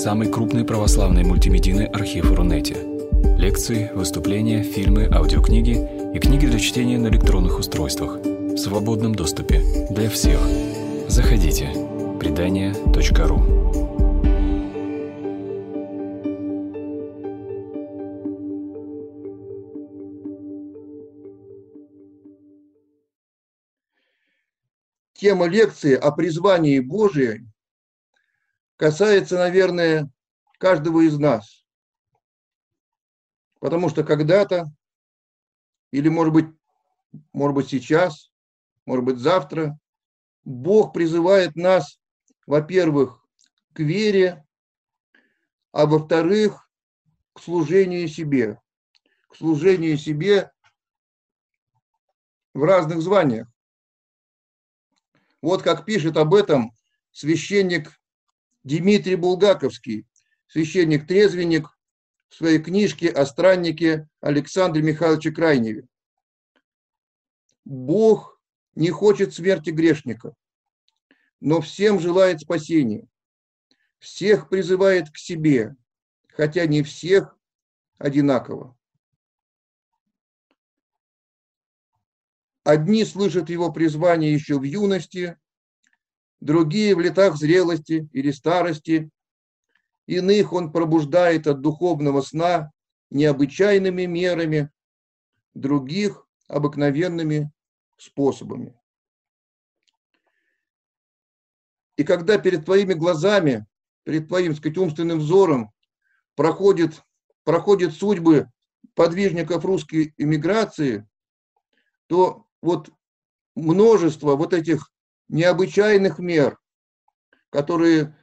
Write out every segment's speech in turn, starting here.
самый крупный православный мультимедийный архив Рунете. Лекции, выступления, фильмы, аудиокниги и книги для чтения на электронных устройствах в свободном доступе для всех. Заходите. Предания.ру Тема лекции о призвании Божией касается, наверное, каждого из нас. Потому что когда-то, или, может быть, может быть, сейчас, может быть, завтра, Бог призывает нас, во-первых, к вере, а во-вторых, к служению себе. К служению себе в разных званиях. Вот как пишет об этом священник Дмитрий Булгаковский, священник-трезвенник в своей книжке о страннике Александре Михайловиче Крайневе. Бог не хочет смерти грешника, но всем желает спасения. Всех призывает к себе, хотя не всех одинаково. Одни слышат его призвание еще в юности, другие в летах зрелости или старости. Иных он пробуждает от духовного сна необычайными мерами, других – обыкновенными способами. И когда перед твоими глазами, перед твоим, сказать, умственным взором проходит, проходят судьбы подвижников русской иммиграции, то вот множество вот этих необычайных мер, которые,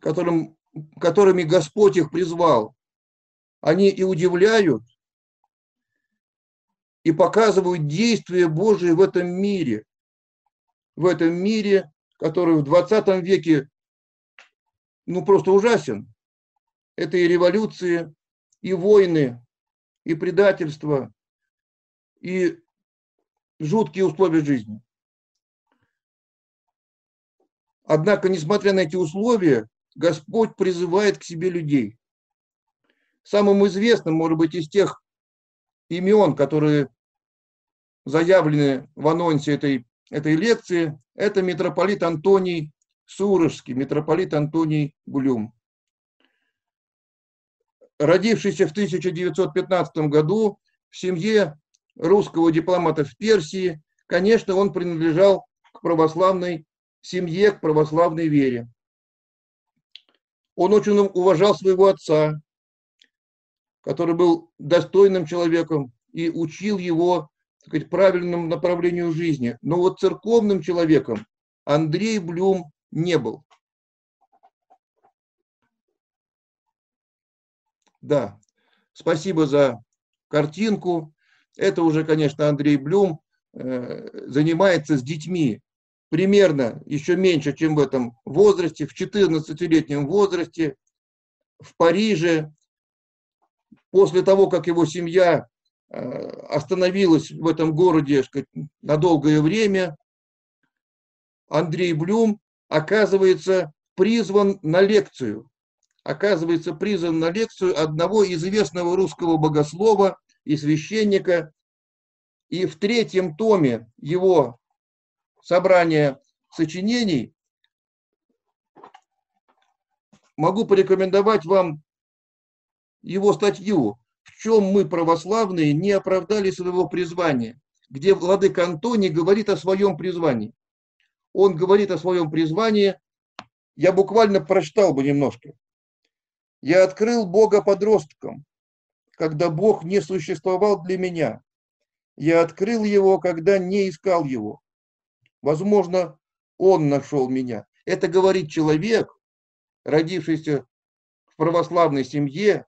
которым, которыми Господь их призвал, они и удивляют, и показывают действие Божие в этом мире, в этом мире, который в 20 веке ну просто ужасен. Это и революции, и войны, и предательство, и жуткие условия жизни. Однако, несмотря на эти условия, Господь призывает к себе людей. Самым известным, может быть, из тех имен, которые заявлены в анонсе этой, этой лекции, это митрополит Антоний Сурожский, митрополит Антоний Гулюм. Родившийся в 1915 году в семье русского дипломата в Персии, конечно, он принадлежал к православной семье, к православной вере. Он очень уважал своего отца, который был достойным человеком и учил его так сказать, правильному направлению жизни. Но вот церковным человеком Андрей Блюм не был. Да, спасибо за картинку. Это уже, конечно, Андрей Блюм э, занимается с детьми примерно еще меньше, чем в этом возрасте, в 14-летнем возрасте, в Париже, после того, как его семья э, остановилась в этом городе сказать, на долгое время, Андрей Блюм оказывается призван на лекцию. Оказывается призван на лекцию одного известного русского богослова и священника. И в третьем томе его собрания сочинений могу порекомендовать вам его статью «В чем мы, православные, не оправдали своего призвания», где владыка Антоний говорит о своем призвании. Он говорит о своем призвании, я буквально прочитал бы немножко. «Я открыл Бога подросткам, когда Бог не существовал для меня. Я открыл его, когда не искал его. Возможно, он нашел меня. Это говорит человек, родившийся в православной семье,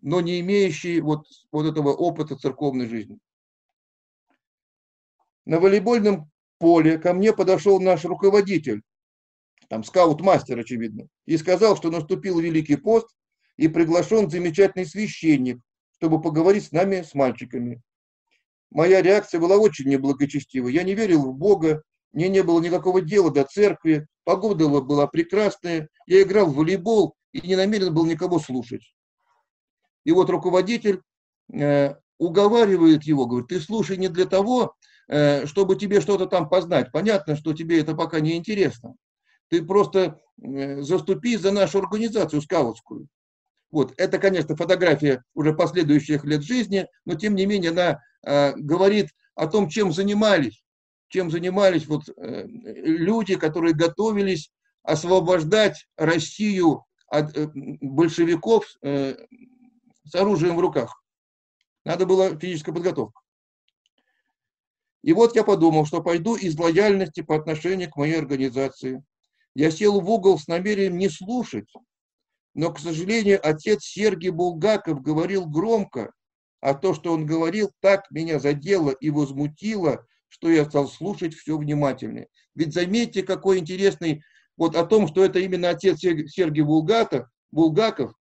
но не имеющий вот, вот этого опыта церковной жизни. На волейбольном поле ко мне подошел наш руководитель, там скаут-мастер, очевидно, и сказал, что наступил Великий пост, и приглашен замечательный священник, чтобы поговорить с нами, с мальчиками. Моя реакция была очень неблагочестивой. Я не верил в Бога, мне не было никакого дела до церкви, погода была прекрасная, я играл в волейбол и не намерен был никого слушать. И вот руководитель э, уговаривает его, говорит, ты слушай не для того, э, чтобы тебе что-то там познать. Понятно, что тебе это пока не интересно. Ты просто э, заступи за нашу организацию скаутскую. Вот, это, конечно, фотография уже последующих лет жизни, но тем не менее она говорит о том, чем занимались, чем занимались вот э, люди, которые готовились освобождать Россию от э, большевиков э, с оружием в руках. Надо было физическая подготовка. И вот я подумал, что пойду из лояльности по отношению к моей организации. Я сел в угол с намерением не слушать, но, к сожалению, отец Сергей Булгаков говорил громко, а то, что он говорил, так меня задело и возмутило, что я стал слушать все внимательнее. Ведь заметьте, какой интересный, вот о том, что это именно отец Сергей Булгаков, Булгаков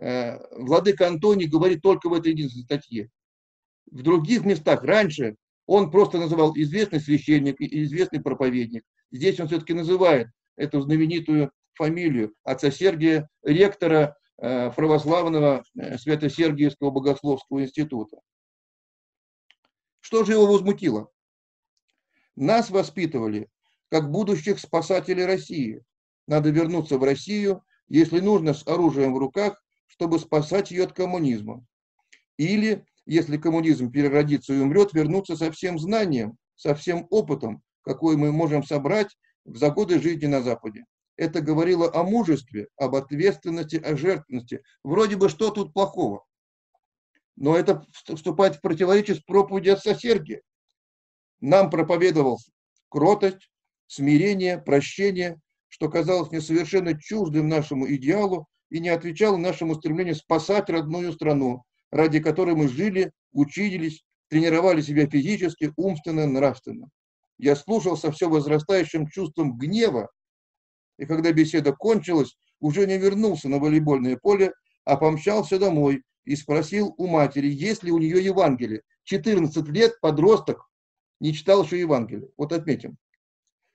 Э, владыка Антоний говорит только в этой единственной статье. В других местах раньше он просто называл известный священник и известный проповедник. Здесь он все-таки называет эту знаменитую фамилию отца Сергия, ректора православного э, Свято-Сергиевского богословского института. Что же его возмутило? Нас воспитывали как будущих спасателей России. Надо вернуться в Россию, если нужно, с оружием в руках чтобы спасать ее от коммунизма. Или, если коммунизм переродится и умрет, вернуться со всем знанием, со всем опытом, какой мы можем собрать за годы жизни на Западе. Это говорило о мужестве, об ответственности, о жертвенности. Вроде бы что тут плохого? Но это вступает в противоречие с проповедью отца Сергия. Нам проповедовал кротость, смирение, прощение, что казалось мне совершенно чуждым нашему идеалу, и не отвечала нашему стремлению спасать родную страну, ради которой мы жили, учились, тренировали себя физически, умственно, нравственно. Я слушал со все возрастающим чувством гнева, и когда беседа кончилась, уже не вернулся на волейбольное поле, а помчался домой и спросил у матери, есть ли у нее Евангелие. 14 лет подросток не читал еще Евангелие. Вот отметим.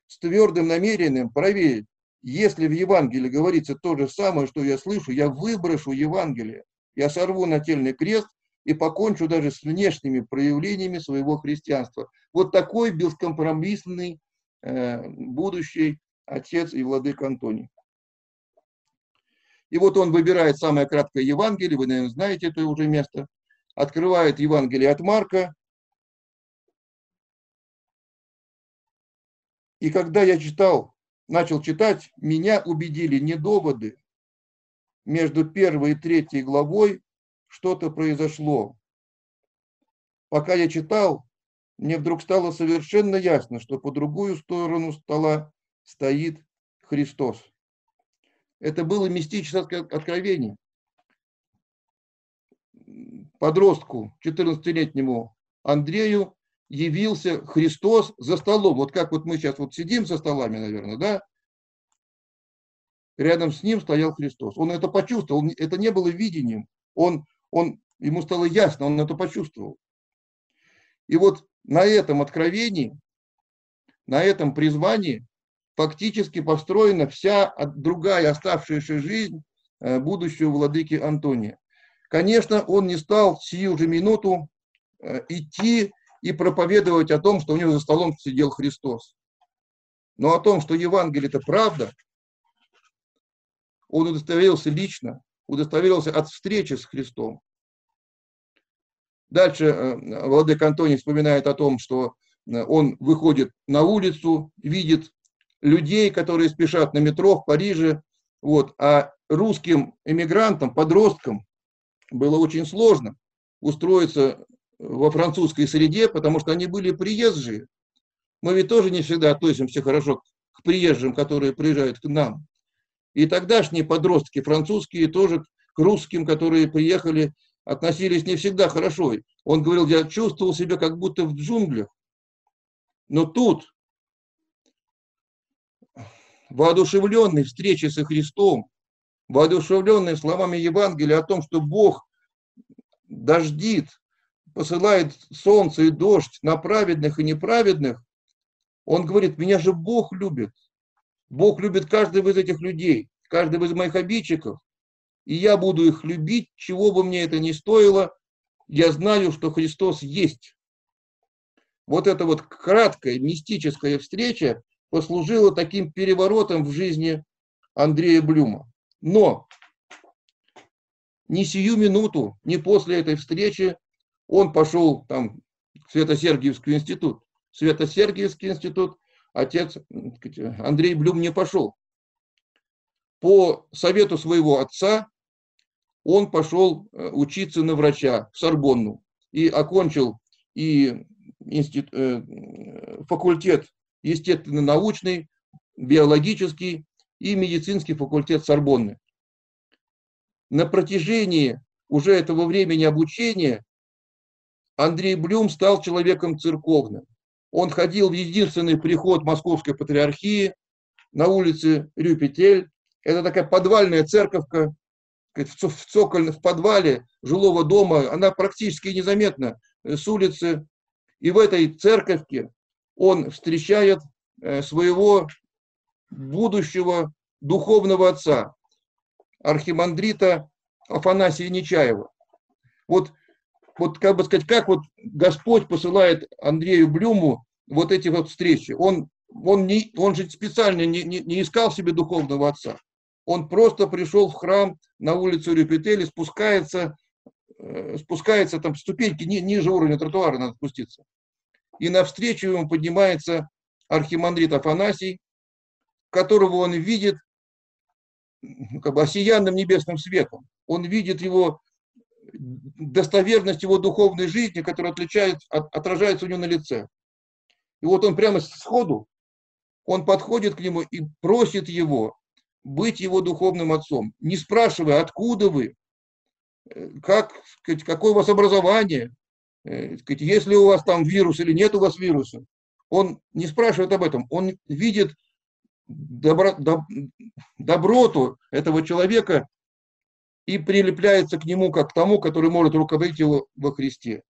С твердым намерением проверить, если в Евангелии говорится то же самое, что я слышу, я выброшу Евангелие, я сорву нательный крест и покончу даже с внешними проявлениями своего христианства. Вот такой бескомпромиссный э, будущий отец и владыка Антоний. И вот он выбирает самое краткое Евангелие, вы, наверное, знаете это уже место, открывает Евангелие от Марка, и когда я читал начал читать, меня убедили не доводы. Между первой и третьей главой что-то произошло. Пока я читал, мне вдруг стало совершенно ясно, что по другую сторону стола стоит Христос. Это было мистическое откровение. Подростку, 14-летнему Андрею, явился Христос за столом. Вот как вот мы сейчас вот сидим за столами, наверное, да? Рядом с ним стоял Христос. Он это почувствовал. Это не было видением. Он, он, ему стало ясно, он это почувствовал. И вот на этом откровении, на этом призвании фактически построена вся другая оставшаяся жизнь э, будущего владыки Антония. Конечно, он не стал сию же минуту э, идти и проповедовать о том, что у него за столом сидел Христос. Но о том, что Евангелие – это правда, он удостоверился лично, удостоверился от встречи с Христом. Дальше э, Владык Антоний вспоминает о том, что он выходит на улицу, видит людей, которые спешат на метро в Париже, вот, а русским эмигрантам, подросткам было очень сложно устроиться во французской среде, потому что они были приезжие. Мы ведь тоже не всегда относимся хорошо к приезжим, которые приезжают к нам. И тогдашние подростки французские тоже к русским, которые приехали, относились не всегда хорошо. Он говорил, я чувствовал себя как будто в джунглях. Но тут, воодушевленный встречей со Христом, воодушевленный словами Евангелия о том, что Бог дождит посылает солнце и дождь на праведных и неправедных, он говорит, меня же Бог любит. Бог любит каждого из этих людей, каждого из моих обидчиков, и я буду их любить, чего бы мне это ни стоило, я знаю, что Христос есть. Вот эта вот краткая мистическая встреча послужила таким переворотом в жизни Андрея Блюма. Но ни сию минуту, ни после этой встречи он пошел там в Свято-Сергиевский институт. Свято-Сергиевский институт отец Андрей Блюм не пошел. По совету своего отца он пошел э, учиться на врача в Сорбонну и окончил и институт, э, факультет естественно-научный, биологический и медицинский факультет Сорбонны. На протяжении уже этого времени обучения Андрей Блюм стал человеком церковным. Он ходил в единственный приход Московской Патриархии на улице Рюпетель. Это такая подвальная церковка, в цокольном, в подвале жилого дома, она практически незаметна с улицы. И в этой церковке он встречает э, своего будущего духовного отца, архимандрита Афанасия Нечаева. Вот, вот как бы сказать, как вот Господь посылает Андрею Блюму вот эти вот встречи. Он, он, не, он же специально не, не, не искал себе духовного отца. Он просто пришел в храм на улицу Рюпетели, спускается, э, спускается там ступеньки ни, ниже уровня тротуара надо спуститься. И навстречу ему поднимается архимандрит Афанасий, которого он видит как бы осиянным небесным светом. Он видит его достоверность его духовной жизни, которая отличает, отражается у него на лице. И вот он прямо сходу, он подходит к нему и просит его быть его духовным отцом, не спрашивая, откуда вы, э, как, какое у вас образование, э, есть ли у вас там вирус или нет у вас вируса. Он не спрашивает об этом, он видит добро, доб, доброту этого человека и прилепляется к нему как к тому, который может руководить его во Христе.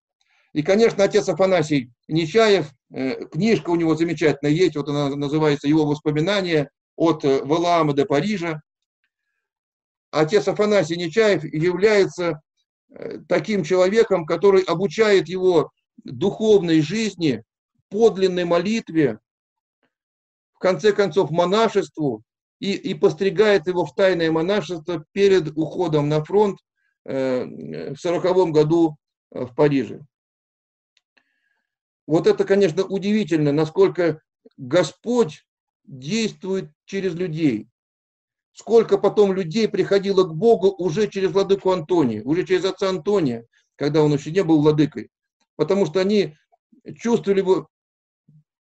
И, конечно, отец Афанасий Нечаев, э, книжка у него замечательная есть, вот она называется «Его воспоминания от э, Валаама до Парижа». Отец Афанасий Нечаев является таким человеком, который обучает его духовной жизни, подлинной молитве, в конце концов монашеству и, и постригает его в тайное монашество перед уходом на фронт в сороковом году в Париже. Вот это, конечно, удивительно, насколько Господь действует через людей. Сколько потом людей приходило к Богу уже через владыку Антония, уже через отца Антония, когда он еще не был владыкой. Потому что они чувствовали его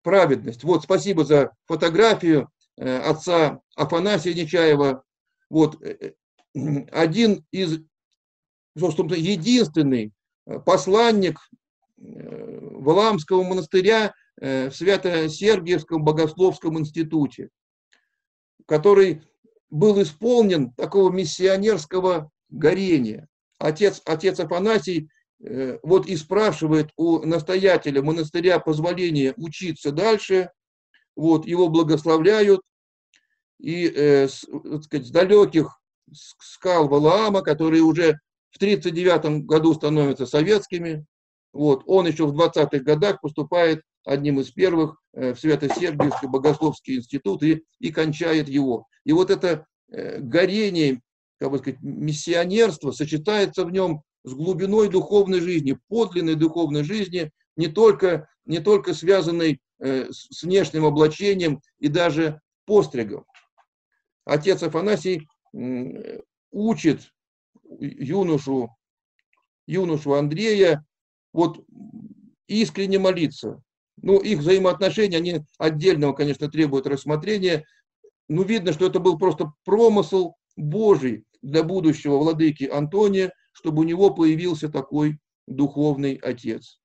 праведность. Вот, спасибо за фотографию э, отца Афанасия Нечаева. Вот, э, э, один из, собственно, единственный посланник Валаамского монастыря в Свято-Сергиевском богословском институте, который был исполнен такого миссионерского горения. Отец, отец Афанасий э, вот и спрашивает у настоятеля монастыря позволения учиться дальше, вот, его благословляют, и э, с, сказать, с далеких скал Валаама, которые уже в 1939 году становятся советскими, вот, он еще в 20-х годах поступает одним из первых э, в Свято-Сергиевский богословский институт и, и кончает его. И вот это э, горение, как бы сказать, миссионерство сочетается в нем с глубиной духовной жизни, подлинной духовной жизни, не только, не только связанной э, с внешним облачением и даже постригом. Отец Афанасий учит юношу, юношу Андрея вот искренне молиться. Ну, их взаимоотношения, они отдельного, конечно, требуют рассмотрения. Но видно, что это был просто промысел Божий для будущего владыки Антония, чтобы у него появился такой духовный отец.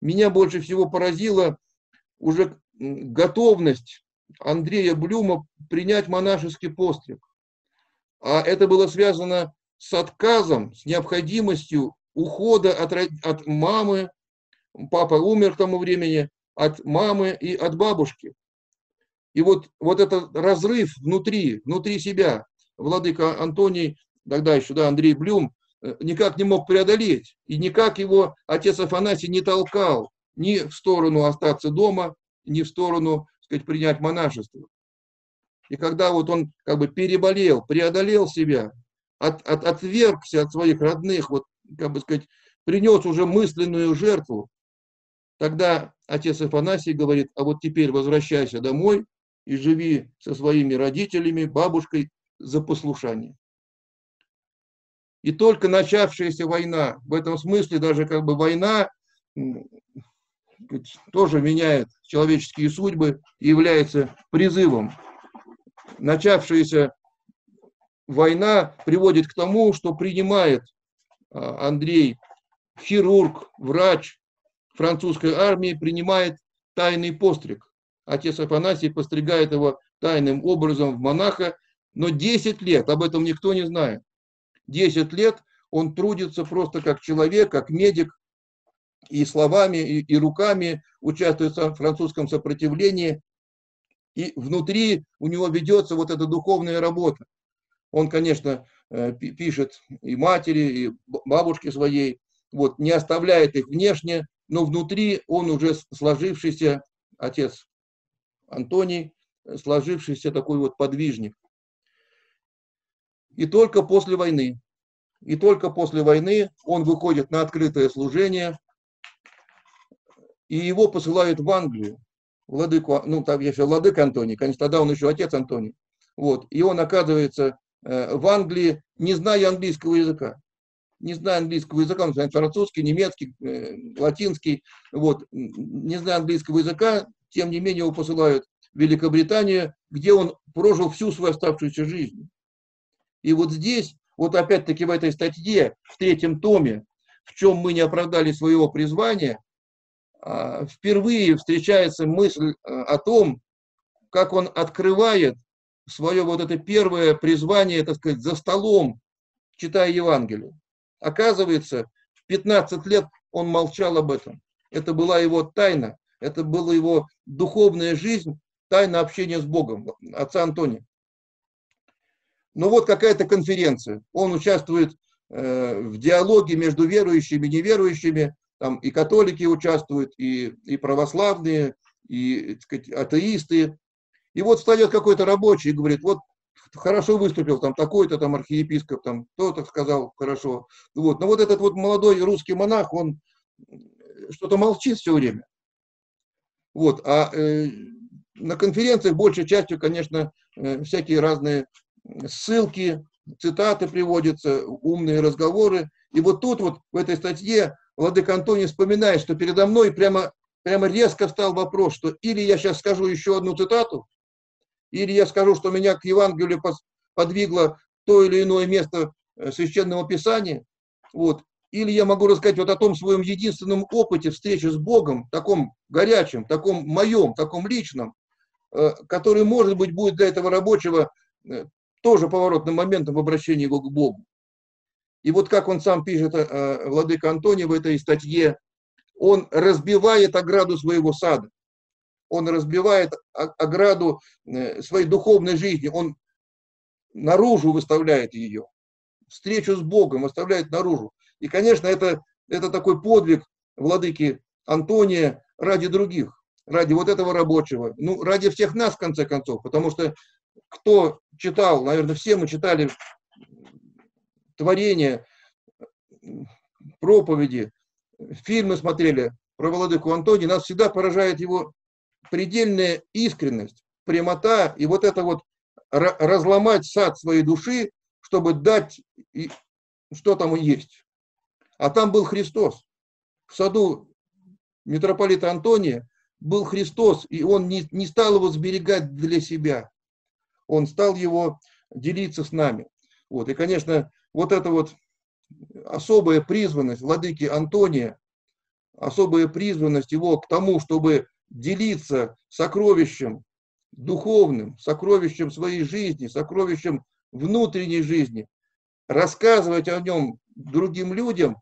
Меня больше всего поразила уже готовность Андрея Блюма принять монашеский постриг. А это было связано с отказом, с необходимостью ухода от, от мамы, папа умер к тому времени, от мамы и от бабушки. И вот, вот этот разрыв внутри, внутри себя, владыка Антоний, тогда еще, да, Андрей Блюм, э, никак не мог преодолеть. И никак его отец Афанасий не толкал ни в сторону остаться дома, ни в сторону, так сказать, принять монашество. И когда вот он как бы переболел, преодолел себя, от, от, отвергся от своих родных, вот, как бы сказать, принес уже мысленную жертву, тогда отец Афанасий говорит, а вот теперь возвращайся домой и живи со своими родителями, бабушкой за послушание. И только начавшаяся война, в этом смысле даже как бы война тоже меняет человеческие судьбы и является призывом. Начавшаяся война приводит к тому, что принимает а, Андрей, хирург, врач французской армии, принимает тайный постриг. Отец Афанасий постригает его тайным образом в монаха, но 10 лет, об этом никто не знает. 10 лет он трудится просто как человек, как медик, и словами, и, и руками участвует в французском сопротивлении. И внутри у него ведется вот эта духовная работа. Он, конечно, э, пишет и матери, и бабушке своей, вот, не оставляет их внешне, но внутри он уже сложившийся отец Антоний, сложившийся такой вот подвижник. И только после войны, и только после войны он выходит на открытое служение, и его посылают в Англию, владыку, ну, там еще владык Антоний, конечно, тогда он еще отец Антоний. Вот, и он оказывается э, в Англии, не зная английского языка. Не зная английского языка, он знает французский, немецкий, э, латинский. Вот, не зная английского языка, тем не менее его посылают в Великобританию, где он прожил всю свою оставшуюся жизнь. И вот здесь, вот опять-таки в этой статье, в третьем томе, в чем мы не оправдали своего призвания, а, впервые встречается мысль а, о том, как он открывает свое вот это первое призвание, так сказать, за столом, читая Евангелие. Оказывается, в 15 лет он молчал об этом. Это была его тайна, это была его духовная жизнь, тайна общения с Богом, отца Антония. Ну вот какая-то конференция. Он участвует э, в диалоге между верующими и неверующими. Там и католики участвуют, и, и православные, и сказать, атеисты. И вот встает какой-то рабочий и говорит, вот хорошо выступил там такой-то там архиепископ, там кто-то сказал хорошо. Вот. Но вот этот вот молодой русский монах, он что-то молчит все время. Вот. А э, на конференциях большей частью, конечно, э, всякие разные ссылки, цитаты приводятся, умные разговоры. И вот тут вот в этой статье Владык Антоний вспоминает, что передо мной прямо, прямо резко встал вопрос, что или я сейчас скажу еще одну цитату, или я скажу, что меня к Евангелию подвигло то или иное место э, священного писания, вот, или я могу рассказать вот о том своем единственном опыте встречи с Богом, таком горячем, таком моем, таком личном, э, который, может быть, будет для этого рабочего э, тоже поворотным моментом в обращении его к Богу. И вот как он сам пишет, Владыка Антоний в этой статье, он разбивает ограду своего сада, он разбивает ограду своей духовной жизни, он наружу выставляет ее, встречу с Богом выставляет наружу. И, конечно, это, это такой подвиг владыки Антония ради других, ради вот этого рабочего, ну, ради всех нас, в конце концов, потому что кто читал, наверное, все мы читали творения, проповеди, фильмы смотрели про владыку Антония, нас всегда поражает его предельная искренность, прямота и вот это вот разломать сад своей души, чтобы дать, что там и есть. А там был Христос. В саду митрополита Антония был Христос, и он не, не стал его сберегать для себя. Он стал его делиться с нами. Вот. И, конечно, вот эта вот особая призванность владыки Антония, особая призванность его к тому, чтобы делиться сокровищем духовным, сокровищем своей жизни, сокровищем внутренней жизни, рассказывать о нем другим людям,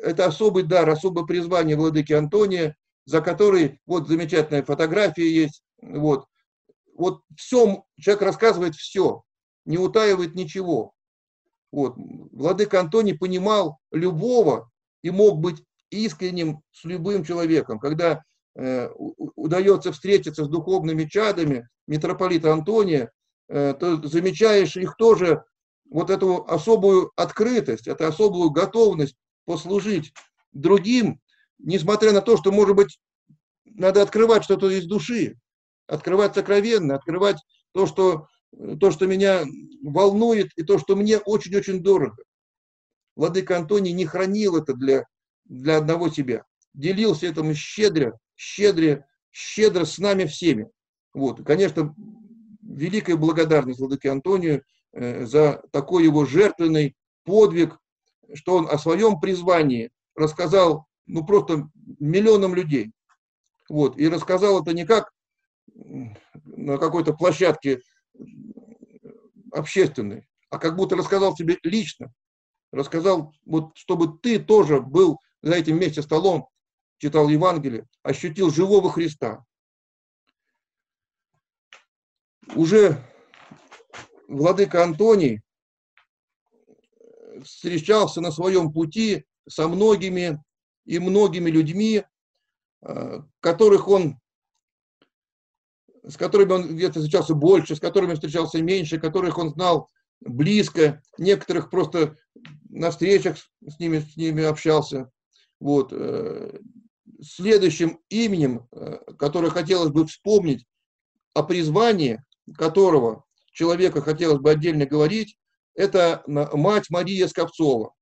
это особый дар, особое призвание владыки Антония, за который вот замечательная фотография есть, вот, вот все, человек рассказывает все, не утаивает ничего. Вот. Владыка Антоний понимал любого и мог быть искренним с любым человеком. Когда удается встретиться с духовными чадами митрополита Антония, э, то замечаешь их тоже вот эту особую открытость, эту особую готовность послужить другим, несмотря на то, что, может быть, надо открывать что-то из души, открывать сокровенно, открывать то, что, то, что меня волнует, и то, что мне очень-очень дорого. Владыка Антоний не хранил это для, для одного себя. Делился этим щедро, щедро, щедро с нами всеми. Вот. Конечно, великая благодарность Владыке Антонию э, за такой его жертвенный подвиг, что он о своем призвании рассказал ну, просто миллионам людей. Вот. И рассказал это не как на какой-то площадке общественной, а как будто рассказал тебе лично. Рассказал, вот, чтобы ты тоже был за этим вместе столом, читал Евангелие, ощутил живого Христа. Уже владыка Антоний встречался на своем пути со многими и многими людьми, э, которых он, с которыми он где-то встречался больше, с которыми встречался меньше, которых он знал близко, некоторых просто на встречах с ними, с ними общался. Вот. Следующим именем, э, которое хотелось бы вспомнить, о призвании которого человека хотелось бы отдельно говорить, это мать Мария Скопцова.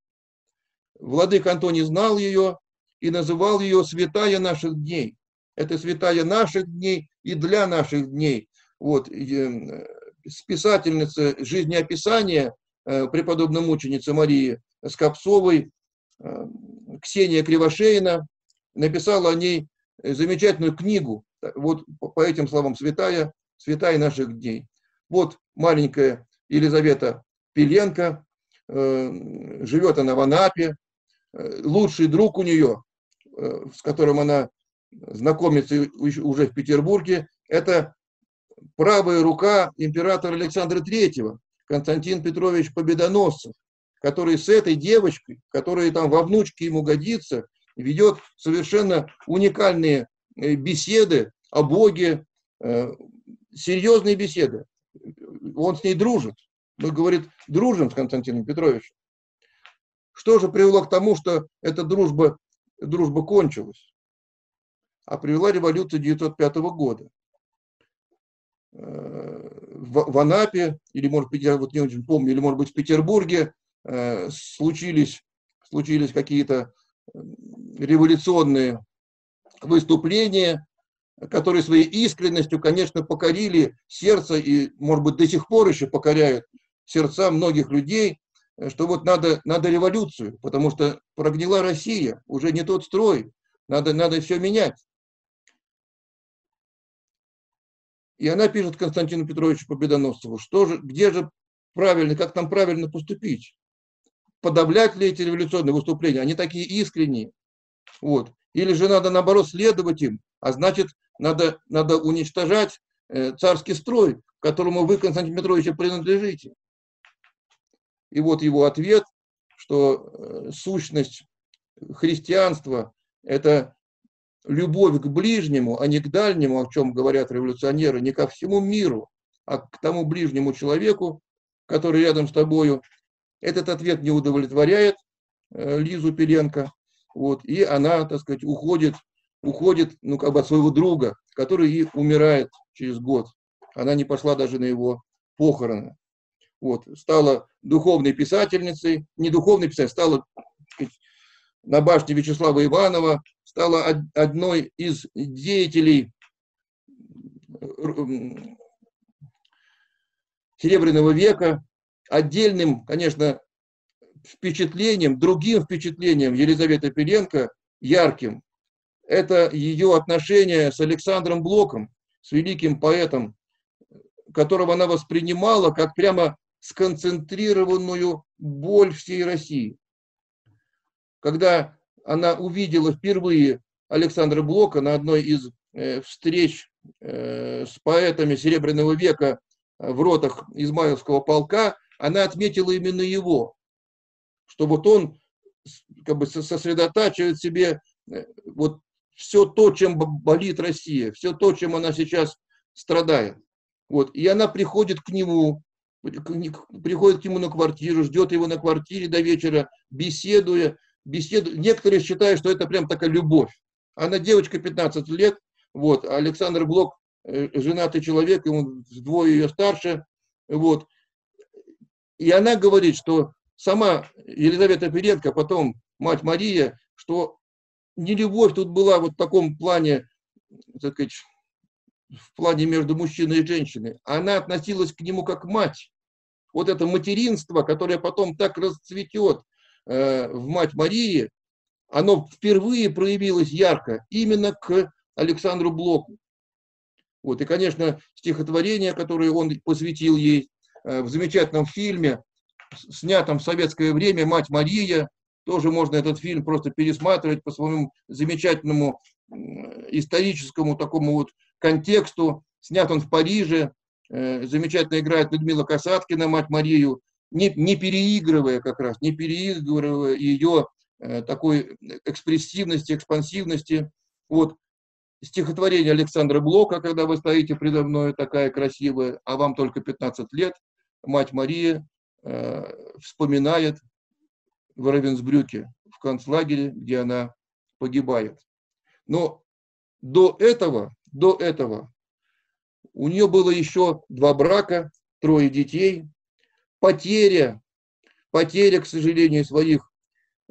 Владык Антоний знал ее и называл ее святая наших дней. Это святая наших дней и для наших дней. Вот, э, списательница жизнеописания э, преподобной мученицы Марии Скопцовой, Ксения Кривошеина, написала о ней замечательную книгу, вот по этим словам, святая, святая наших дней. Вот маленькая Елизавета Пеленко, живет она в Анапе, лучший друг у нее, э, с которым она знакомится уже в Петербурге, это правая рука императора Александра Третьего, Константин Петрович Победоносцев, который с этой девочкой, которая там во внучке ему годится, ведет совершенно уникальные э, беседы о Боге, э, серьезные беседы. Он с ней дружит. Мы, говорит, дружим с Константином Петровичем. Что же привело к тому, что эта дружба, дружба кончилась? А привела революция 1905 года. Э, в, в Анапе, или, может быть, я вот не очень помню, или, может быть, в Петербурге случились, случились какие-то революционные выступления, которые своей искренностью, конечно, покорили сердце и, может быть, до сих пор еще покоряют сердца многих людей, что вот надо, надо революцию, потому что прогнила Россия, уже не тот строй, надо, надо все менять. И она пишет Константину Петровичу Победоносцеву, что же, где же правильно, как нам правильно поступить? Подавлять ли эти революционные выступления? Они такие искренние. Вот. Или же надо, наоборот, следовать им, а значит, надо, надо уничтожать э, царский строй, которому вы, Константин Петрович, принадлежите. И вот его ответ, что э, сущность христианства – это любовь к ближнему, а не к дальнему, о чем говорят революционеры, не ко всему миру, а к тому ближнему человеку, который рядом с тобою. Этот ответ не удовлетворяет э, Лизу Пеленко, вот, и она, так сказать, уходит, уходит, ну, как бы от своего друга, который и умирает через год. Она не пошла даже на его похороны. Вот, стала духовной писательницей, не духовной писательницей, стала на башне Вячеслава Иванова, стала одной из деятелей Серебряного века, отдельным, конечно, впечатлением, другим впечатлением Елизаветы Пеленко, ярким, это ее отношение с Александром Блоком, с великим поэтом, которого она воспринимала как прямо сконцентрированную боль всей России. Когда она увидела впервые Александра Блока на одной из э, встреч э, с поэтами Серебряного века в ротах Измайловского полка, она отметила именно его, что вот он как бы сосредотачивает себе э, вот все то, чем болит Россия, все то, чем она сейчас страдает. Вот. И она приходит к нему, приходит к нему на квартиру, ждет его на квартире до вечера, беседуя, беседуя. Некоторые считают, что это прям такая любовь. Она девочка 15 лет, вот, Александр Блок э, женатый человек, ему вдвое ее старше, вот. И она говорит, что сама Елизавета Передко, потом мать Мария, что не любовь тут была вот в таком плане, так сказать, в плане между мужчиной и женщиной. Она относилась к нему как мать. Вот это материнство, которое потом так расцветет э, в мать Марии, оно впервые проявилось ярко именно к Александру Блоку. Вот, и, конечно, стихотворение, которое он посвятил ей в замечательном фильме, снятом в советское время «Мать Мария», тоже можно этот фильм просто пересматривать по своему замечательному историческому такому вот контексту. Снят он в Париже, э, замечательно играет Людмила Касаткина, мать Марию, не, не переигрывая как раз, не переигрывая ее э, такой экспрессивности, экспансивности. Вот стихотворение Александра Блока, когда вы стоите предо мной, такая красивая, а вам только 15 лет, мать Мария э, вспоминает в Равенсбрюке, в концлагере, где она погибает. Но до этого, до этого у нее было еще два брака, трое детей, потеря, потеря, к сожалению, своих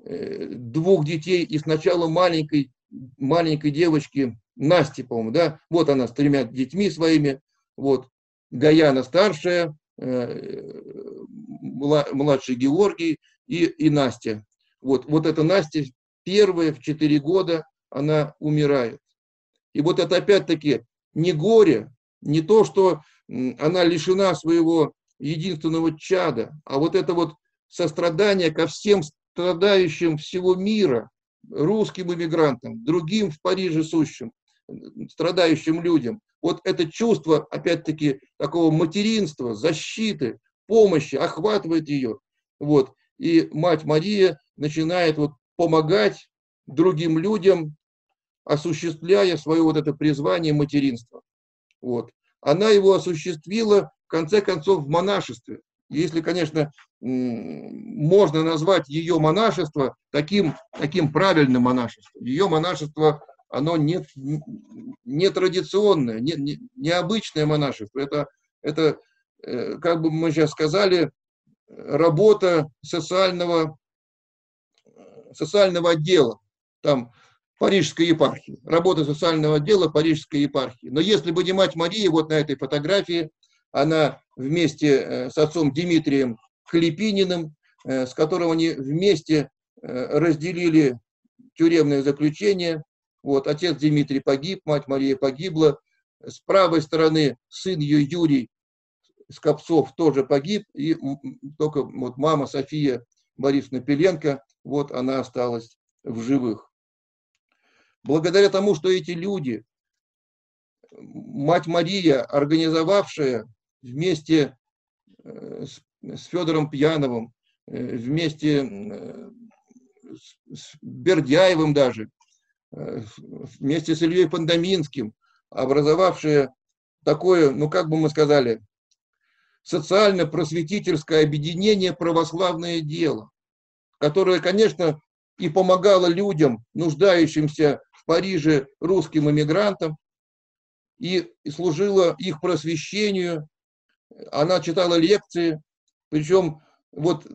э, двух детей и сначала маленькой, маленькой девочки Насти, по-моему, да, вот она с тремя детьми своими, вот, Гаяна старшая, младший Георгий и, и Настя. Вот, вот эта Настя первая в 4 года, она умирает. И вот это опять-таки не горе, не то, что она лишена своего единственного чада, а вот это вот сострадание ко всем страдающим всего мира, русским иммигрантам, другим в Париже сущим, страдающим людям. Вот это чувство, опять-таки, такого материнства, защиты, помощи охватывает ее. Вот. И мать Мария начинает вот помогать другим людям, осуществляя свое вот это призвание материнства. Вот. Она его осуществила, в конце концов, в монашестве. Если, конечно, можно назвать ее монашество таким, таким правильным монашеством. Ее монашество, оно не, не традиционное, не, не, необычное монашество. Это, это, э, как бы мы сейчас сказали, работа социального, социального отдела. Там Парижской епархии, работа социального отдела Парижской епархии. Но если бы не мать Мария, вот на этой фотографии, она вместе э, с отцом Дмитрием Клепининым, э, с которым они вместе разделили тюремное заключение. Вот, отец Дмитрий погиб, мать Мария погибла. С правой стороны сын ее Юрий Скопцов тоже погиб, и только вот мама София Борисовна Пеленко, вот она осталась в живых благодаря тому, что эти люди, мать Мария, организовавшая вместе э, с Федором Пьяновым, э, вместе э, с Бердяевым даже, вместе с Ильей Пандаминским, образовавшая такое, ну как бы мы сказали, социально-просветительское объединение «Православное дело», которое, конечно, и помогало людям, нуждающимся Париже русским иммигрантам и служила их просвещению. Она читала лекции, причем вот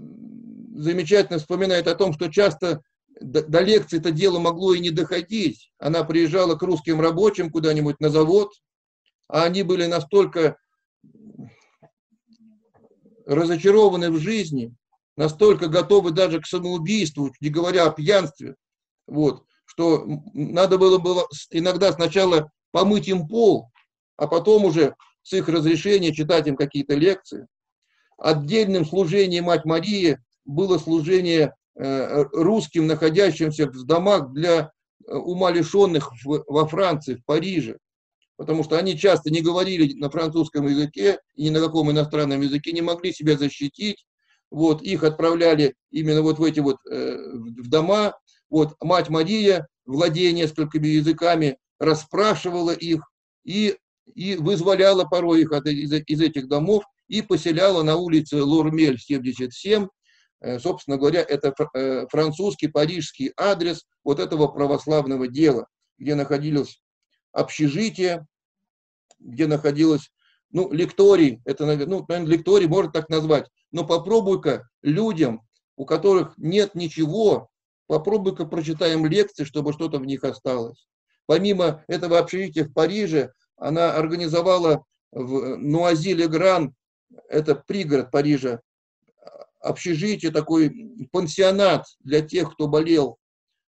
замечательно вспоминает о том, что часто до, до лекций это дело могло и не доходить. Она приезжала к русским рабочим куда-нибудь на завод, а они были настолько разочарованы в жизни, настолько готовы даже к самоубийству, не говоря о пьянстве, вот, что надо было, было иногда сначала помыть им пол, а потом уже с их разрешения читать им какие-то лекции. Отдельным служением Мать Марии было служение русским, находящимся в домах для э, умалишенных во Франции, в Париже. потому что они часто не говорили на французском языке и ни на каком иностранном языке, не могли себя защитить. Вот, их отправляли именно вот в эти вот э, в дома. Вот, мать Мария, владея несколькими языками, расспрашивала их и, и вызволяла порой их от, из, из этих домов и поселяла на улице Лурмель, 77. Э, собственно говоря, это э, французский, парижский адрес вот этого православного дела, где находилось общежитие, где находилось, ну, лекторий, это, ну, наверное, лекторий можно так назвать, но попробуй-ка людям, у которых нет ничего, попробуй-ка прочитаем лекции, чтобы что-то в них осталось. Помимо этого общежития в Париже, она организовала в Нуази-Легран, это пригород Парижа, общежитие, такой пансионат для тех, кто болел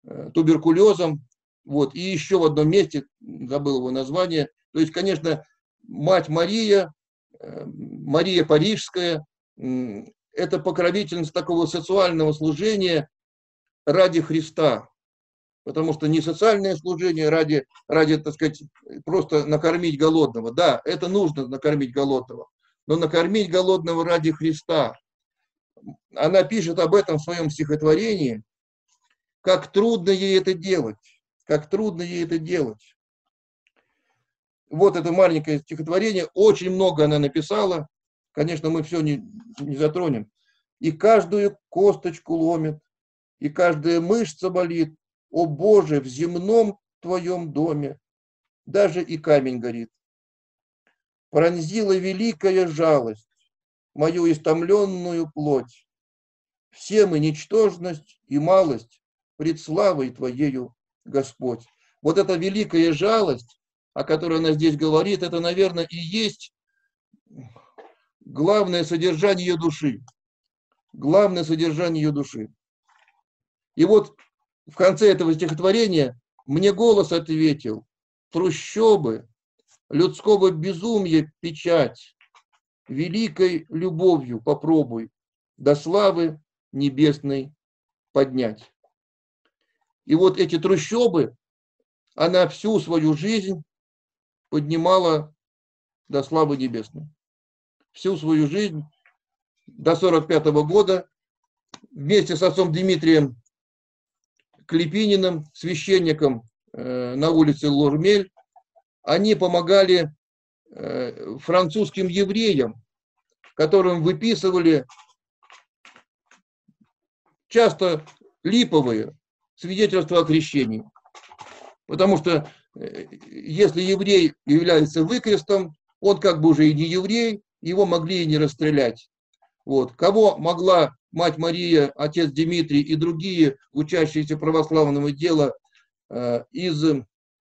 э, туберкулезом, вот, и еще в одном месте, забыл его название, то есть, конечно, мать Мария, э, Мария Парижская, это покровительница такого социального служения ради Христа. Потому что не социальное служение ради, ради, так сказать, просто накормить голодного. Да, это нужно накормить голодного. Но накормить голодного ради Христа. Она пишет об этом в своем стихотворении, как трудно ей это делать как трудно ей это делать. Вот это маленькое стихотворение, очень много она написала, конечно, мы все не, не затронем. И каждую косточку ломит, и каждая мышца болит. О Боже, в земном твоем доме даже и камень горит. Пронзила великая жалость мою истомленную плоть. Все мы ничтожность и малость пред славой Твоею Господь. Вот эта великая жалость, о которой она здесь говорит, это, наверное, и есть главное содержание ее души. Главное содержание ее души. И вот в конце этого стихотворения мне голос ответил, трущобы, людского безумия печать, великой любовью попробуй до славы небесной поднять. И вот эти трущобы, она всю свою жизнь поднимала до славы небесной. Всю свою жизнь до 45 -го года вместе с отцом Дмитрием Клепининым, священником э, на улице Лурмель, они помогали французским евреям, которым выписывали часто липовые, свидетельство о крещении. Потому что э, если еврей является выкрестом, он как бы уже и не еврей, его могли и не расстрелять. Вот. Кого могла мать Мария, отец Дмитрий и другие учащиеся православного дела э, из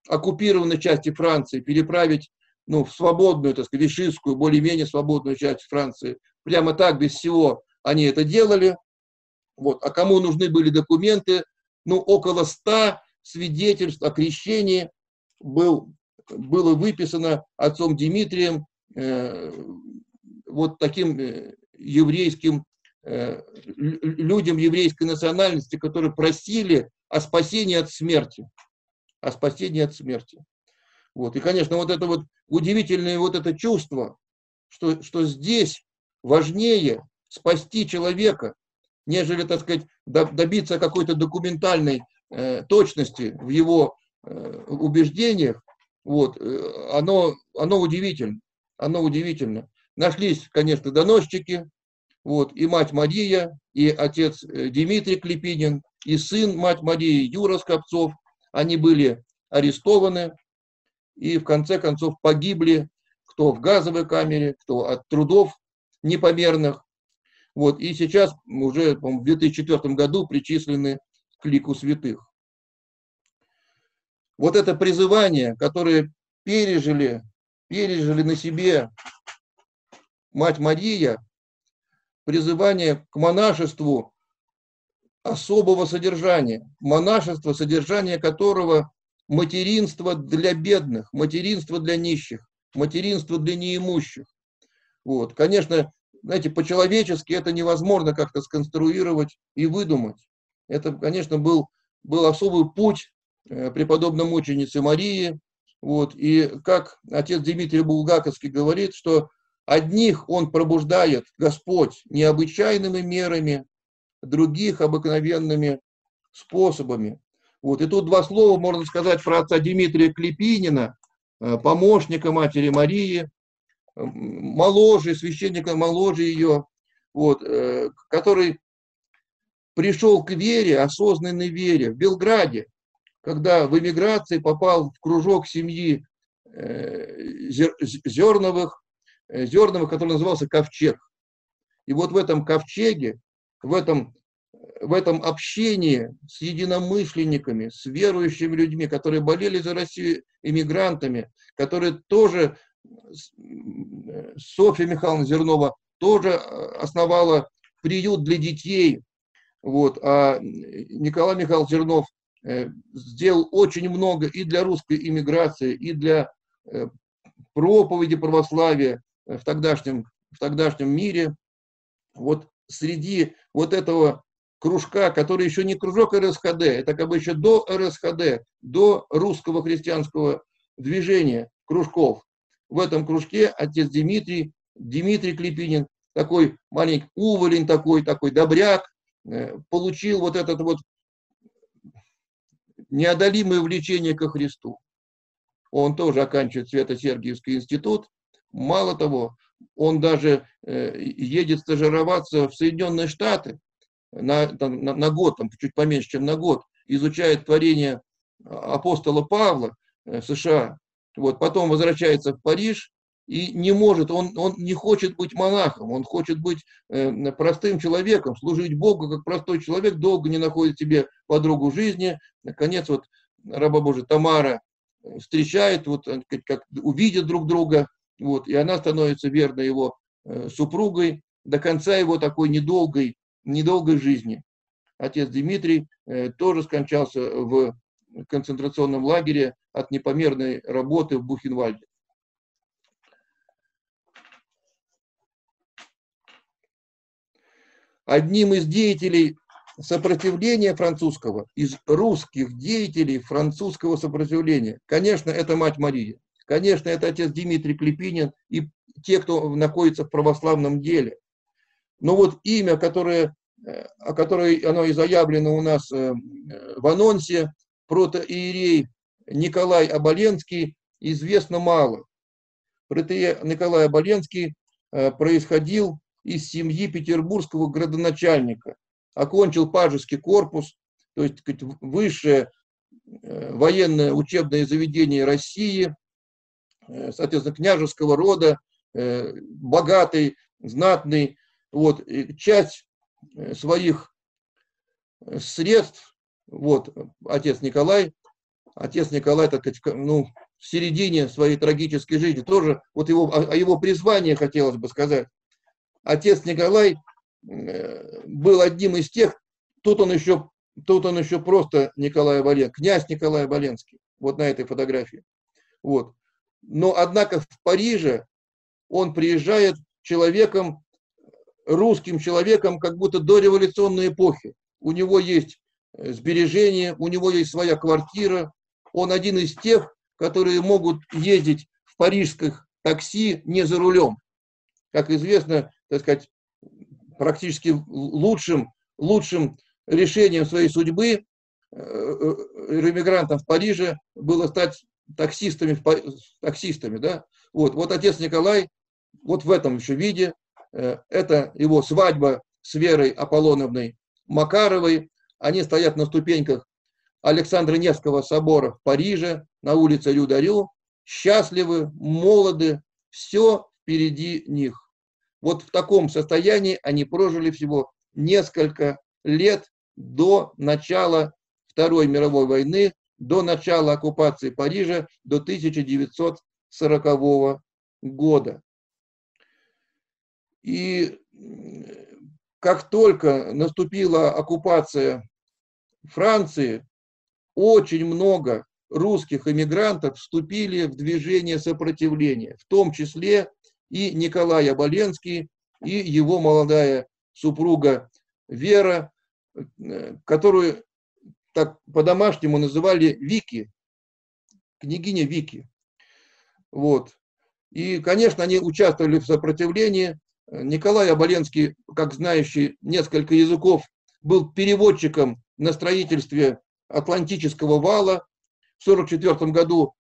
оккупированной части Франции переправить ну, в свободную, так сказать, вишистскую, более-менее свободную часть Франции. Прямо так, без всего, они это делали. Вот. А кому нужны были документы, ну, около ста свидетельств о крещении был, было выписано отцом Дмитрием э, вот таким э, еврейским э, людям еврейской национальности, которые просили о спасении от смерти. О спасении от смерти. Вот. И, конечно, вот это вот удивительное вот это чувство, что, что здесь важнее спасти человека, нежели, так сказать, добиться какой-то документальной э, точности в его э, убеждениях, вот, э, оно, оно удивительно. Оно удивительно. Нашлись, конечно, доносчики, вот, и мать Мария, и отец Дмитрий Клепинин, и сын мать Марии Юра Скопцов. Они были арестованы и в конце концов погибли, кто в газовой камере, кто от трудов непомерных, вот, и сейчас уже в 2004 году причислены к лику святых. Вот это призывание, которое пережили, пережили на себе мать Мария, призывание к монашеству особого содержания, монашество, содержание которого материнство для бедных, материнство для нищих, материнство для неимущих. Вот. Конечно, знаете, по-человечески это невозможно как-то сконструировать и выдумать. Это, конечно, был, был особый путь э, преподобной мученицы Марии, Вот, и как отец Дмитрий Булгаковский говорит, что одних он пробуждает Господь необычайными мерами, других обыкновенными способами. Вот, и тут два слова можно сказать про отца Дмитрия Клепинина, э, помощника матери Марии, моложе, священника моложе ее, вот, э, который пришел к вере, осознанной вере в Белграде, когда в эмиграции попал в кружок семьи э, зерновых, э, зерновых, который назывался Ковчег. И вот в этом ковчеге, в этом, в этом общении с единомышленниками, с верующими людьми, которые болели за Россию эмигрантами, которые тоже, Софья Михайловна Зернова тоже основала приют для детей, вот, а Николай Михайлович Зернов Э, сделал очень много и для русской иммиграции, и для э, проповеди православия в тогдашнем, в тогдашнем мире. Вот среди вот этого кружка, который еще не кружок РСХД, это как бы еще до РСХД, до русского христианского движения кружков. В этом кружке отец Дмитрий, Дмитрий Клепинин, такой маленький уволень такой, такой добряк, э, получил вот этот вот неодолимое влечение ко Христу. Он тоже оканчивает Свято-Сергиевский институт. Мало того, он даже э, едет стажироваться в Соединенные Штаты на, на, на год, там, чуть поменьше, чем на год, изучает творение апостола Павла э, США. Вот, потом возвращается в Париж, и не может, он, он не хочет быть монахом, он хочет быть э, простым человеком, служить Богу как простой человек, долго не находит себе подругу жизни. Наконец, вот раба Божия Тамара встречает, вот, как, как увидят друг друга, вот, и она становится верной его э, супругой до конца его такой недолгой, недолгой жизни. Отец Дмитрий э, тоже скончался в концентрационном лагере от непомерной работы в Бухенвальде. одним из деятелей сопротивления французского, из русских деятелей французского сопротивления. Конечно, это мать Мария. Конечно, это отец Дмитрий Клепинин и те, кто находится в православном деле. Но вот имя, которое, о которой оно и заявлено у нас э, в анонсе, протоиерей Николай Оболенский, известно мало. Протоиерей Николай Оболенский э, происходил из семьи петербургского градоначальника. Окончил Пажеский корпус, то есть высшее э, военное учебное заведение России, соответственно, княжеского рода, богатый, знатный. Вот, часть своих средств, вот, отец Николай, отец Николай, так сказать, ну, в середине своей трагической жизни тоже, вот его, о его призвании хотелось бы сказать отец Николай э, был одним из тех, тут он еще, тут он еще просто Николай Оболенский, князь Николай Оболенский, вот на этой фотографии. Вот. Но, однако, в Париже он приезжает человеком, русским человеком, как будто до революционной эпохи. У него есть э, сбережения, у него есть своя квартира. Он один из тех, которые могут ездить в парижских такси не за рулем. Как известно, так сказать, практически лучшим, лучшим решением своей судьбы э, э, иммигрантам в Париже было стать таксистами, таксистами, да, вот, вот отец Николай, вот в этом еще виде, это его свадьба с Верой Аполлоновной Макаровой, они стоят на ступеньках Александра Невского собора в Париже, на улице Рюдарю, счастливы, молоды, все впереди них. Вот в таком состоянии они прожили всего несколько лет до начала Второй мировой войны, до начала оккупации Парижа, до 1940 года. И как только наступила оккупация Франции, очень много русских эмигрантов вступили в движение сопротивления, в том числе и Николай Оболенский, и его молодая супруга Вера, которую так по-домашнему называли Вики. княгиня Вики. Вот. И, конечно, они участвовали в сопротивлении. Николай Оболенский, как знающий несколько языков, был переводчиком на строительстве Атлантического вала. В 1944 году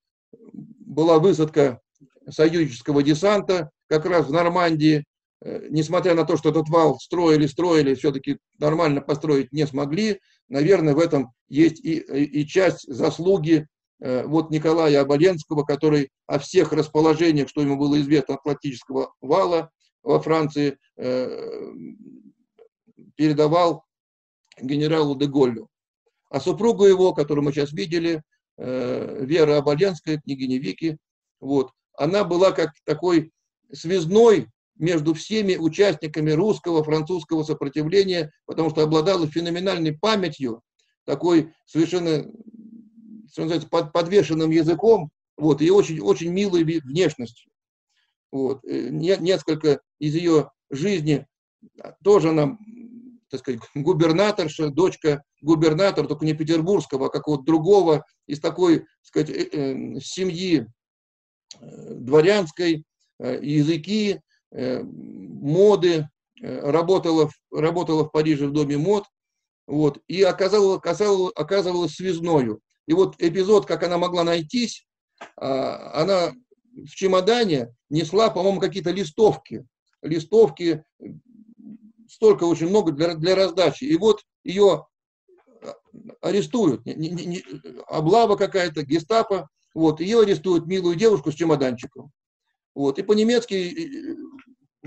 была высадка союзнического десанта как раз в Нормандии. Э, несмотря на то, что этот вал строили, строили, все-таки нормально построить не смогли. Наверное, в этом есть и, и часть заслуги э, вот Николая Оболенского, который о всех расположениях, что ему было известно Атлантического вала во Франции, э, передавал генералу де Голлю. А супругу его, которую мы сейчас видели, Вера Оболенская, княгиня Вики, вот, она была как такой связной между всеми участниками русского, французского сопротивления, потому что обладала феноменальной памятью, такой совершенно, что называется, под, подвешенным языком, вот, и очень, очень милой внешностью. Вот. Э, несколько из ее жизни тоже она, так сказать, губернаторша, дочка губернатора, только не петербургского, а какого-то другого, из такой, так сказать, э, э, семьи дворянской, языки, моды, работала, работала в Париже в доме мод, вот, и оказалась, оказывалась связною. И вот эпизод, как она могла найтись, а, она в чемодане несла, по-моему, какие-то листовки. Листовки, столько очень много для, для раздачи. И вот ее а, арестуют, не, не, не, облава какая-то, гестапо, вот, ее арестуют милую девушку с чемоданчиком. Вот, и по-немецки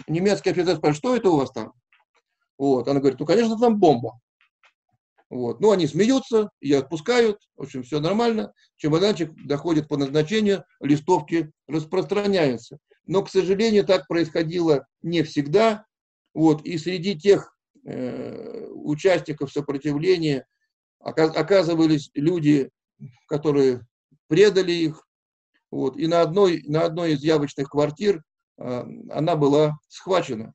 немецкий офицер спрашивает, что это у вас там? Вот, она говорит, ну, конечно, там бомба. Вот. Ну, они смеются, ее отпускают, в общем, все нормально, чемоданчик доходит по назначению, листовки распространяются. Но, к сожалению, так происходило не всегда. Вот. И среди тех э, участников сопротивления оказывались люди, которые предали их. Вот. И на одной, на одной из явочных квартир Э, она была схвачена.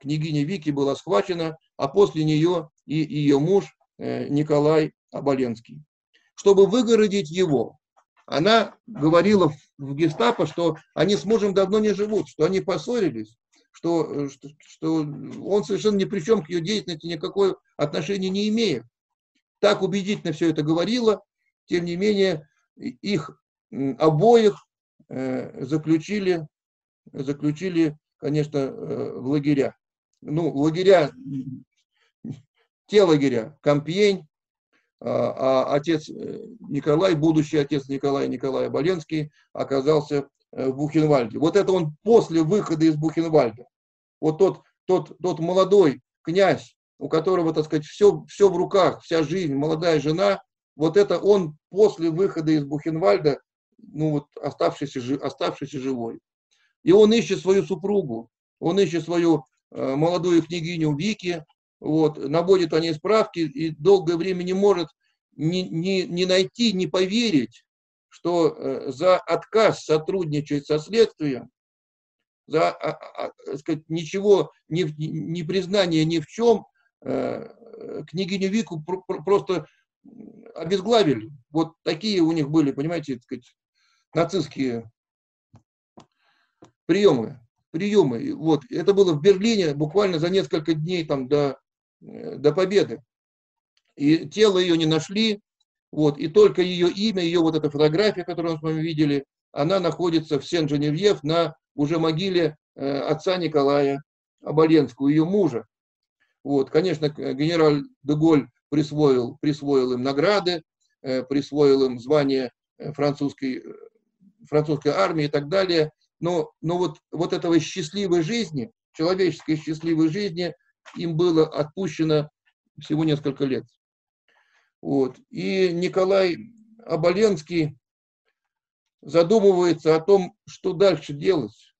Княгиня Вики была схвачена, а после нее и ее муж Николай Оболенский. Чтобы выгородить его, она говорила в гестапо, что они с мужем давно не живут, что они поссорились, что, что, что он совершенно ни при чем к ее деятельности никакой отношения не имеет. Так убедительно все это говорила, тем не менее их обоих э, заключили заключили, конечно, э, в лагеря. Ну, лагеря, те лагеря, Кампьень, а, а отец э, Николай, будущий отец Николая Николая Боленский, оказался э, в Бухенвальде. Вот это он после выхода из Бухенвальда. Вот тот, тот, тот молодой князь, у которого, так сказать, все, все в руках, вся жизнь, молодая жена, вот это он после выхода из Бухенвальда, ну вот оставшийся, оставшийся живой. И он ищет свою супругу, он ищет свою э, молодую княгиню Вики, вот, наводит о ней справки и долгое время не может не, не, не найти, не поверить, что э, за отказ сотрудничать со следствием, за а, а, а сказать, ничего, не, не признание ни в чем, э, княгиню Вику пр просто обезглавили. Вот такие у них были, понимаете, сказать, нацистские приемы, приемы. Вот, это было в Берлине буквально за несколько дней там до, э, до победы. И тело ее не нашли, вот, и только ее имя, ее вот эта фотография, которую мы с вами видели, она находится в Сен-Женевьев на уже могиле э, отца Николая Оболенского, ее мужа. Вот, конечно, генерал Деголь присвоил, присвоил им награды, э, присвоил им звание французской, французской армии и так далее но, но вот, вот этого счастливой жизни, человеческой счастливой жизни им было отпущено всего несколько лет. Вот. И Николай Оболенский задумывается о том, что дальше делать.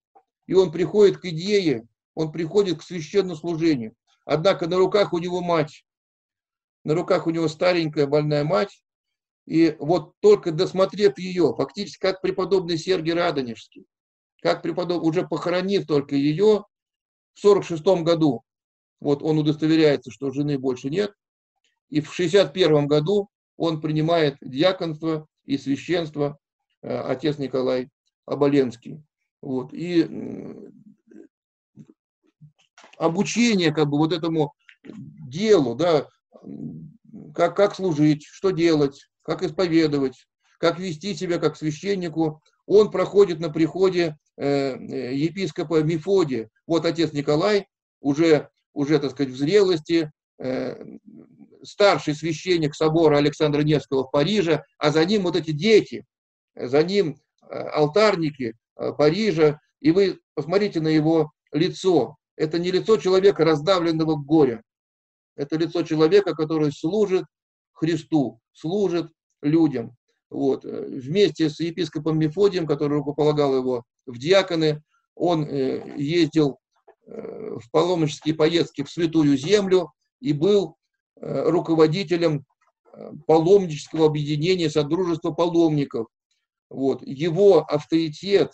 И он приходит к идее, он приходит к священнослужению. Однако на руках у него мать, на руках у него старенькая больная мать, и вот только досмотрев ее, фактически как преподобный Сергий Радонежский, как преподоб... уже похоронив только ее, в 46 году, вот он удостоверяется, что жены больше нет, и в 61 году он принимает диаконство и священство отец Николай Оболенский. Вот. И обучение как бы вот этому делу, да, как, как служить, что делать, как исповедовать, как вести себя как священнику, он проходит на приходе э, епископа Мефодия. Вот отец Николай, уже, уже так сказать, в зрелости, э, старший священник собора Александра Невского в Париже, а за ним вот эти дети, за ним э, алтарники э, Парижа, и вы посмотрите на его лицо. Это не лицо человека, раздавленного горя. Это лицо человека, который служит Христу, служит людям. Вот. Вместе с епископом Мефодием, который рукополагал его в диаконы, он ездил в паломнические поездки в Святую Землю и был руководителем паломнического объединения Содружества паломников. Вот. Его авторитет,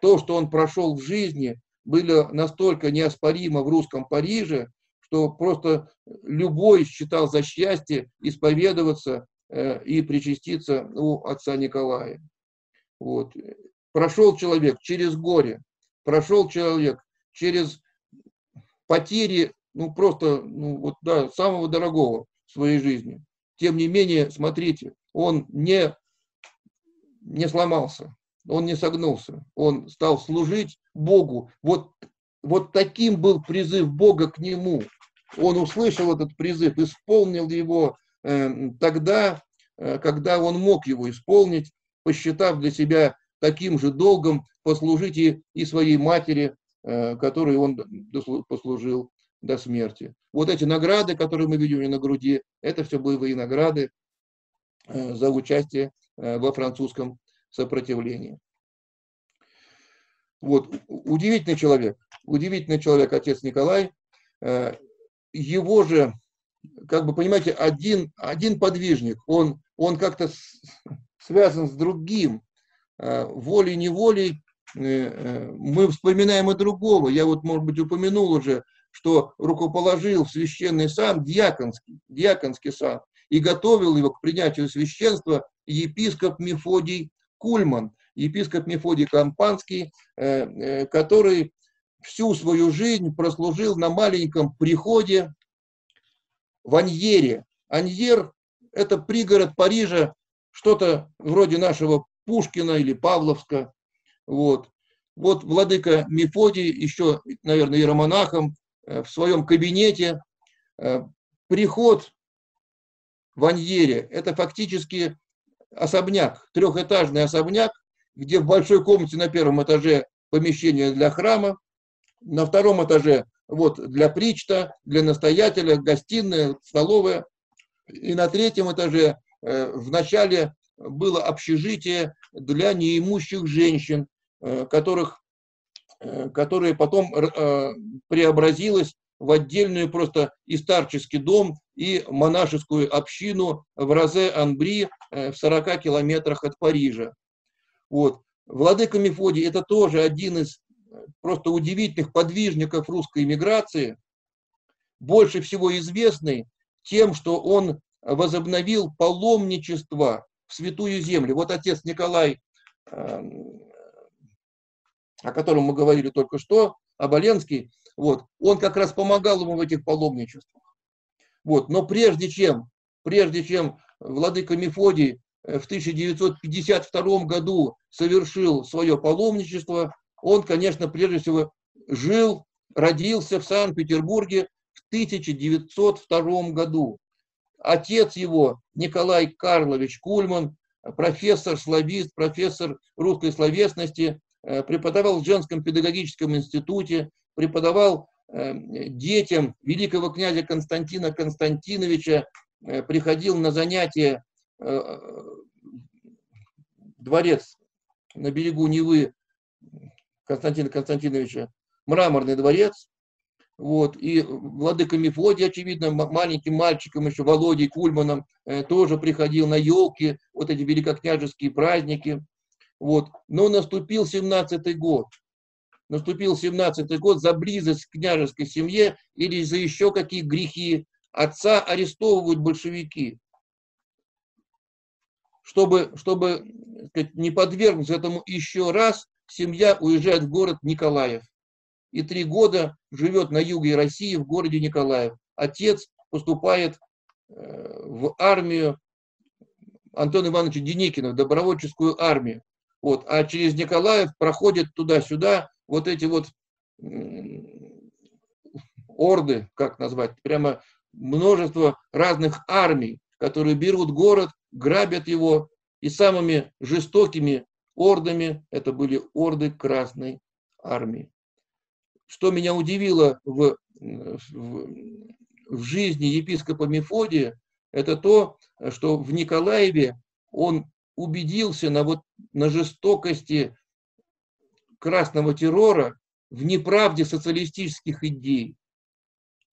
то, что он прошел в жизни, было настолько неоспоримо в русском Париже, что просто любой считал за счастье исповедоваться э, и причаститься у отца Николая. Вот. Прошел человек через горе, прошел человек через потери, ну просто, ну вот да, самого дорогого в своей жизни. Тем не менее, смотрите, он не не сломался, он не согнулся, он стал служить Богу. Вот, вот таким был призыв Бога к нему. Он услышал этот призыв, исполнил его э, тогда, э, когда он мог его исполнить, посчитав для себя таким же долгом послужить и, и своей матери, которой он послужил до смерти. Вот эти награды, которые мы видим на груди, это все боевые награды э, за участие Э, во французском сопротивлении. Вот, удивительный человек, удивительный человек, отец Николай. Э, его же, как бы понимаете, один, один подвижник, он, он как-то связан с другим. Э, волей-неволей мы вспоминаем и другого. Я вот, может быть, упомянул уже, что рукоположил священный сан, диаконский, диаконский сан, и готовил его к принятию священства епископ Мефодий Кульман, епископ Мефодий Кампанский, э, э, который всю свою жизнь прослужил на маленьком приходе в Аньере. Аньер – это пригород Парижа, что-то вроде нашего Пушкина или Павловска. Вот. Вот владыка Мефодий, еще, наверное, иеромонахом, э, в своем кабинете. Приход в Аньере – это фактически особняк, трехэтажный особняк, где в большой комнате на первом этаже помещение для храма, на втором этаже вот для причта, для настоятеля, гостиная, столовая, и на третьем этаже э, в начале было общежитие для неимущих женщин, э, которых, э, которые потом преобразилось в отдельную просто и старческий дом, и монашескую общину в Розе-Анбри э, в 40 километрах от Парижа. Вот. Владыка Мефодий – это тоже один из э, просто удивительных подвижников русской иммиграции, больше всего известный тем, что он возобновил паломничество в Святую Землю. Вот отец Николай, эм, о котором мы говорили только что, Оболенский, вот, он как раз помогал ему в этих паломничествах. Вот, но прежде чем, прежде чем владыка Мефодий э, в 1952 году совершил свое паломничество, он, конечно, прежде всего жил, родился в Санкт-Петербурге в 1902 году. Отец его, Николай Карлович Кульман, профессор-славист, профессор русской словесности, преподавал в женском педагогическом институте, преподавал э, детям великого князя Константина Константиновича, э, приходил на занятия э, дворец на берегу Невы Константина Константиновича, мраморный дворец, вот, и владыка Мефодий, очевидно, маленьким мальчиком еще, Володей Кульманом, тоже приходил на елки, вот эти великокняжеские праздники, вот. Но наступил 17-й год, наступил 17-й год за близость к княжеской семье или за еще какие грехи отца арестовывают большевики. чтобы, чтобы сказать, не подвергнуться этому еще раз, семья уезжает в город Николаев. И три года живет на юге России в городе Николаев. Отец поступает э, в армию Антона Ивановича Деникина, в добровольческую армию. Вот. А через Николаев проходят туда-сюда вот эти вот орды, как назвать, прямо множество разных армий, которые берут город, грабят его, и самыми жестокими ордами это были орды Красной Армии. Что меня удивило в, в, в жизни епископа Мефодия, это то, что в Николаеве он убедился на, вот, на жестокости красного террора, в неправде социалистических идей.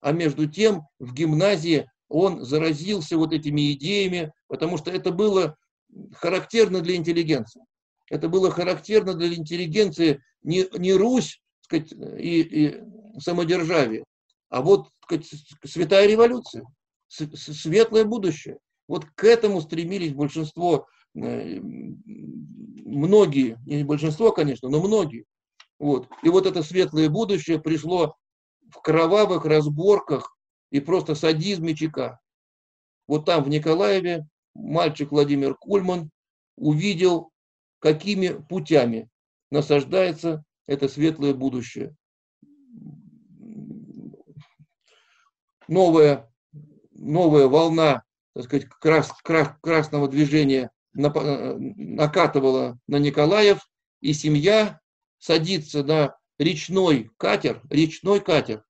А между тем в гимназии он заразился вот этими идеями, потому что это было характерно для интеллигенции. Это было характерно для интеллигенции не, не Русь сказать, и, и самодержавие, а вот сказать, святая революция, светлое будущее. Вот к этому стремились большинство, многие, не большинство, конечно, но многие. Вот. И вот это светлое будущее пришло в кровавых разборках и просто садизме ЧК. Вот там, в Николаеве, мальчик Владимир Кульман увидел, какими путями насаждается это светлое будущее. Новая, новая волна так сказать, крас, крас, красного движения накатывала на Николаев, и семья садится на речной катер, речной катер,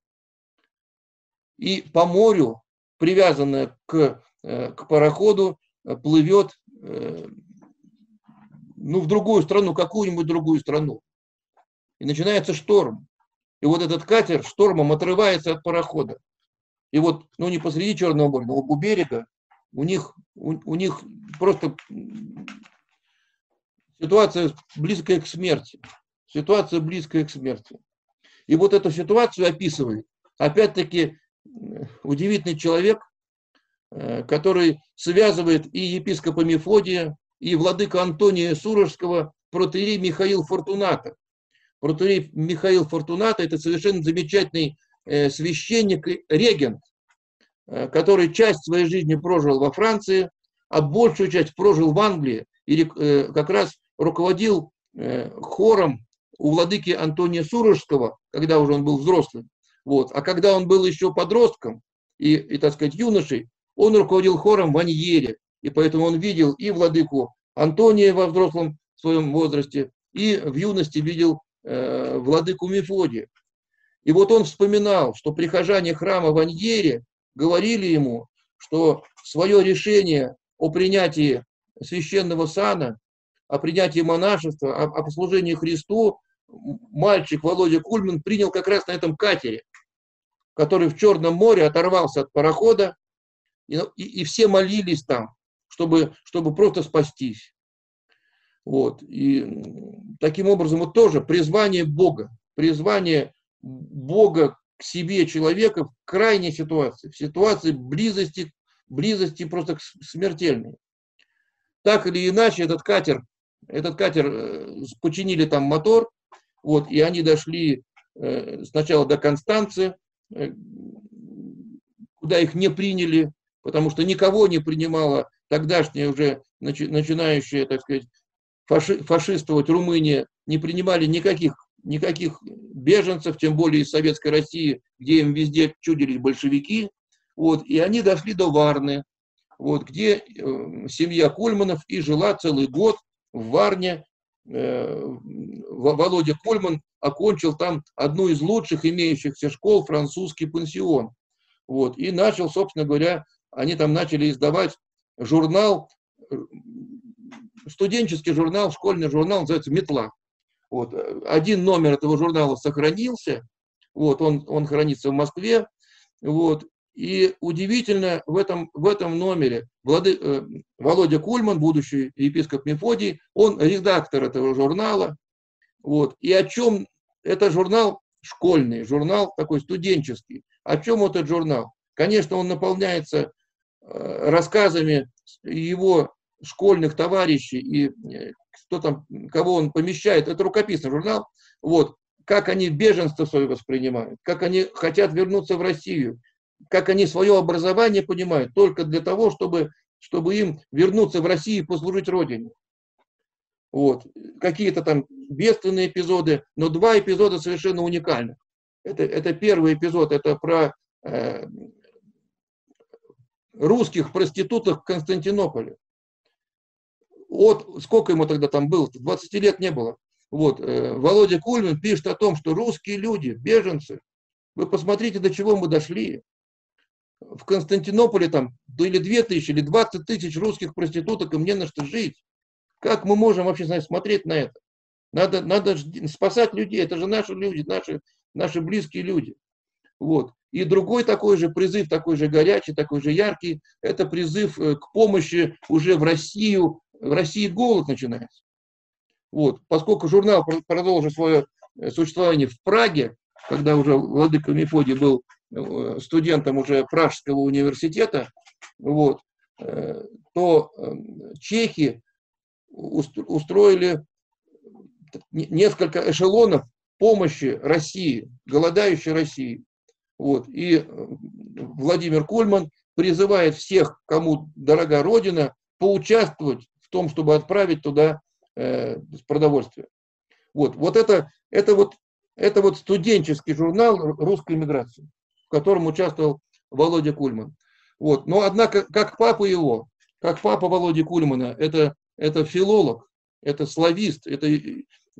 и по морю, привязанная к, э, к пароходу, э, плывет э, ну, в другую страну, какую-нибудь другую страну. И начинается шторм. И вот этот катер штормом отрывается от парохода. И вот, ну не посреди Черного моря, но у берега, у них, у, у них просто ситуация близкая к смерти. Ситуация близкая к смерти. И вот эту ситуацию описывает, опять-таки, удивительный человек, э, который связывает и епископа Мефодия, и владыка Антония Сурожского, протеерей Михаил Фортуната. Протеерей Михаил Фортуната – это совершенно замечательный э, священник, регент, э, который часть своей жизни прожил во Франции, а большую часть прожил в Англии, и как раз руководил хором у владыки Антония Сурожского, когда уже он был взрослым. Вот. А когда он был еще подростком и, и, так сказать, юношей, он руководил хором в Аньере. И поэтому он видел и владыку Антония во взрослом своем возрасте, и в юности видел э, владыку Мефодия. И вот он вспоминал, что прихожане храма в Аньере говорили ему, что свое решение о принятии священного сана, о принятии монашества, о, о послужении Христу мальчик Володя Кульман принял как раз на этом катере, который в Черном море оторвался от парохода, и, и, и все молились там, чтобы, чтобы просто спастись. Вот. И таким образом вот тоже призвание Бога, призвание Бога к себе человека в крайней ситуации, в ситуации близости, близости просто смертельной. Так или иначе, этот катер, этот катер э, починили там мотор, вот, и они дошли э, сначала до Констанции, э, куда их не приняли, потому что никого не принимала тогдашняя уже начи, начинающая, так сказать, фаши, Румыния, не принимали никаких, никаких беженцев, тем более из Советской России, где им везде чудились большевики. Вот, и они дошли до Варны, вот, где э, семья Кульманов и жила целый год в Варне, Э, Володя Кольман окончил там одну из лучших имеющихся школ, французский пансион. Вот, и начал, собственно говоря, они там начали издавать журнал, э, студенческий журнал, школьный журнал, называется «Метла». Вот, один номер этого журнала сохранился, вот, он, он хранится в Москве, вот, и удивительно в этом, в этом номере Влады, э, Володя Кульман, будущий епископ Мефодий, он редактор этого журнала. Вот. И о чем это журнал школьный, журнал такой студенческий. О чем этот журнал? Конечно, он наполняется э, рассказами его школьных товарищей и э, кто там, кого он помещает, это рукописный журнал, вот, как они беженство свое воспринимают, как они хотят вернуться в Россию, как они свое образование понимают только для того, чтобы, чтобы им вернуться в Россию и послужить Родине. Вот. Какие-то там бедственные эпизоды, но два эпизода совершенно уникальных. Это, это первый эпизод, это про э, русских проституток в Константинополе. Вот сколько ему тогда там было, 20 лет не было. Вот, э, Володя Кульмин пишет о том, что русские люди, беженцы, вы посмотрите, до чего мы дошли. В Константинополе там или 2 тысячи, или 20 тысяч русских проституток, им не на что жить. Как мы можем вообще знаете, смотреть на это? Надо, надо спасать людей, это же наши люди, наши, наши близкие люди. Вот. И другой такой же призыв, такой же горячий, такой же яркий, это призыв э, к помощи уже в Россию. В России голод начинается. Вот. Поскольку журнал продолжил свое э, существование в Праге, когда уже Владыка Мефодий был э, студентом уже Пражского университета, вот, э, то чехи устроили несколько эшелонов помощи России, голодающей России. Вот. И Владимир Кульман призывает всех, кому дорога Родина, поучаствовать том, чтобы отправить туда э, продовольствия. Вот, вот это, это вот, это вот студенческий журнал русской миграции, в котором участвовал Володя Кульман. Вот, но однако, как папа его, как папа Володи Кульмана, это, это филолог, это славист, это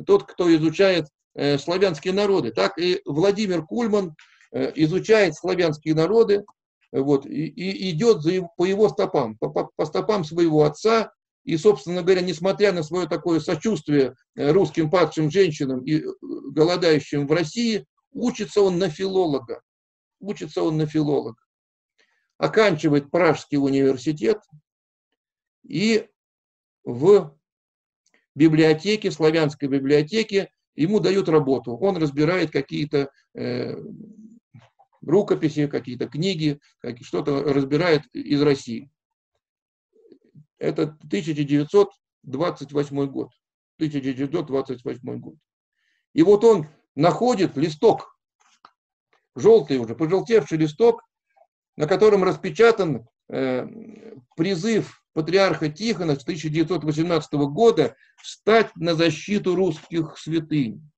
тот, кто изучает э, славянские народы. Так и Владимир Кульман э, изучает славянские народы, вот, и, и идет за, по его стопам, по, по, по стопам своего отца, и, собственно говоря, несмотря на свое такое сочувствие э, русским падшим женщинам и э, голодающим в России, учится он на филолога. Учится он на филолога. Оканчивает Пражский университет и в библиотеке, славянской библиотеке, ему дают работу. Он разбирает какие-то э, рукописи, какие-то книги, что-то разбирает из России. Это 1928 год. 1928 год. И вот он находит листок, желтый уже, пожелтевший листок, на котором распечатан э, призыв патриарха Тихона с 1918 года встать на защиту русских святынь.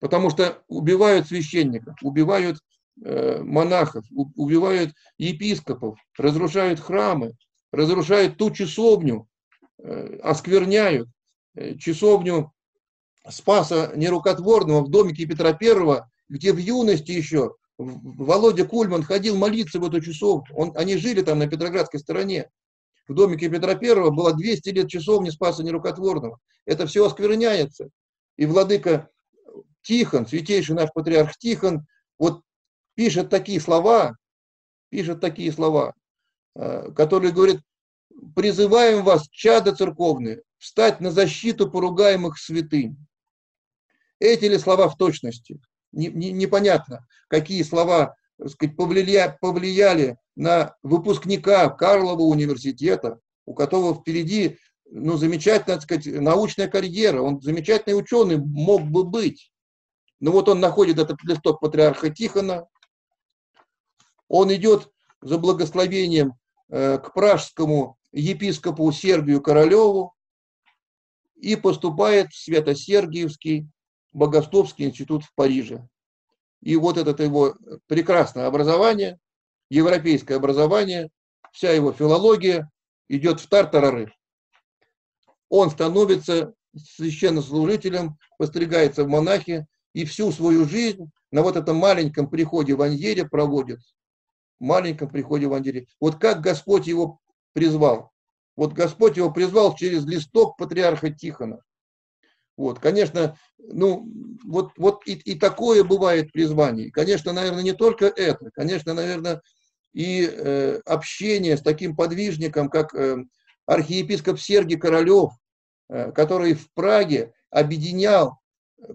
Потому что убивают священников, убивают э, монахов, убивают епископов, разрушают храмы, разрушают ту часовню, э, оскверняют э, часовню Спаса Нерукотворного в домике Петра Первого, где в юности еще Володя Кульман ходил молиться в эту часовню. Он, они жили там на Петроградской стороне. В домике Петра Первого было 200 лет часовни Спаса Нерукотворного. Это все оскверняется. И владыка Тихон, святейший наш патриарх Тихон, вот пишет такие слова, пишет такие слова. Э, который говорит, призываем вас, чада церковные, встать на защиту поругаемых святынь. Эти ли слова в точности? Не, не, непонятно, какие слова сказать, повлияли, повлияли на выпускника Карлова университета, у которого впереди ну, замечательная так сказать, научная карьера, он замечательный ученый мог бы быть. Но вот он находит этот листок патриарха Тихона, он идет за благословением к пражскому епископу Сергию Королеву и поступает в Свято-Сергиевский Богословский институт в Париже. И вот это его прекрасное образование, европейское образование, вся его филология идет в тартарары. Он становится священнослужителем, постригается в монахи и всю свою жизнь на вот этом маленьком приходе в Аньере проводит маленьком приходе в Андере. Вот как Господь его призвал. Вот Господь его призвал через листок патриарха Тихона. Вот, конечно, ну, вот, вот и, и такое бывает призвание. Конечно, наверное, не только это. Конечно, наверное, и э, общение с таким подвижником, как э, архиепископ Сергий Королев, э, который в Праге объединял,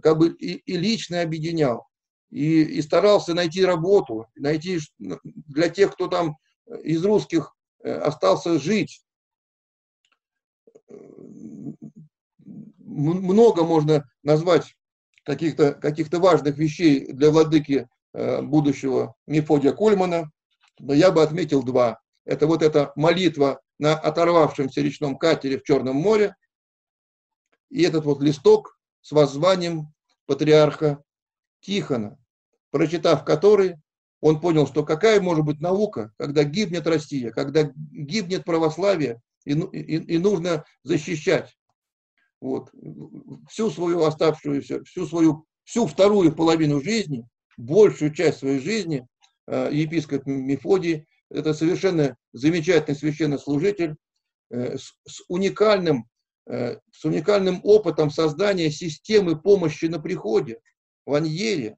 как бы и, и лично объединял и, и старался найти работу, найти для тех, кто там из русских э, остался жить, много можно назвать каких-то каких важных вещей для владыки э, будущего Мефодия Кульмана, но я бы отметил два. Это вот эта молитва на оторвавшемся речном катере в Черном море и этот вот листок с воззванием патриарха Тихона, прочитав который, он понял, что какая может быть наука, когда гибнет Россия, когда гибнет православие, и, ну, и, и нужно защищать вот, всю свою оставшуюся, всю свою, всю вторую половину жизни, большую часть своей жизни, э, епископ Мефодий, это совершенно замечательный священнослужитель э, с, с уникальным, э, с уникальным опытом создания системы помощи на приходе в Аньере.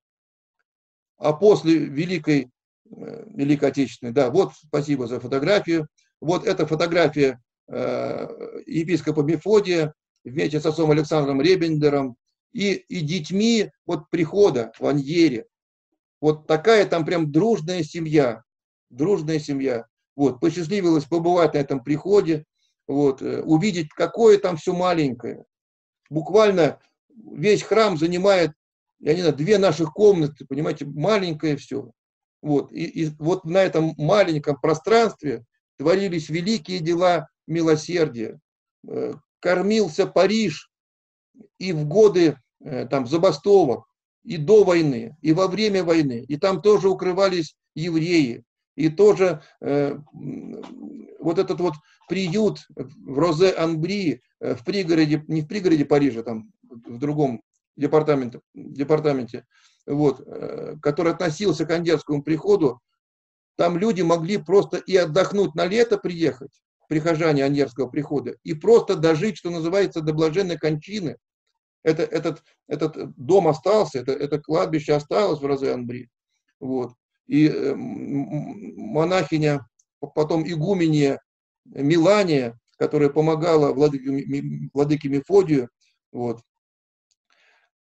А после Великой, Великой Отечественной, да, вот спасибо за фотографию, вот эта фотография епископа Мефодия, вместе с отцом Александром Ребендером и, и детьми вот прихода в Аньере. Вот такая там прям дружная семья, дружная семья. Вот, посчастливилось побывать на этом приходе, вот, э, увидеть, какое там все маленькое. Буквально весь храм занимает, я не знаю, две наших комнаты, понимаете, маленькое все. Вот, и, и вот на этом маленьком пространстве творились великие дела милосердия. Э, кормился Париж и в годы э, там, забастовок, и до войны, и во время войны. И там тоже укрывались евреи. И тоже э, вот этот вот приют в Розе-Анбри, э, в пригороде, не в пригороде Парижа, там в другом департаменте, департаменте вот, э, который относился к андерскому приходу, там люди могли просто и отдохнуть на лето приехать, прихожане Аньерского прихода, и просто дожить, что называется, до блаженной кончины. Это, этот, этот дом остался, это, это кладбище осталось в Розеанбри. Вот. И э, монахиня, потом игуменья Милания, которая помогала владыке, владыке Мефодию, вот.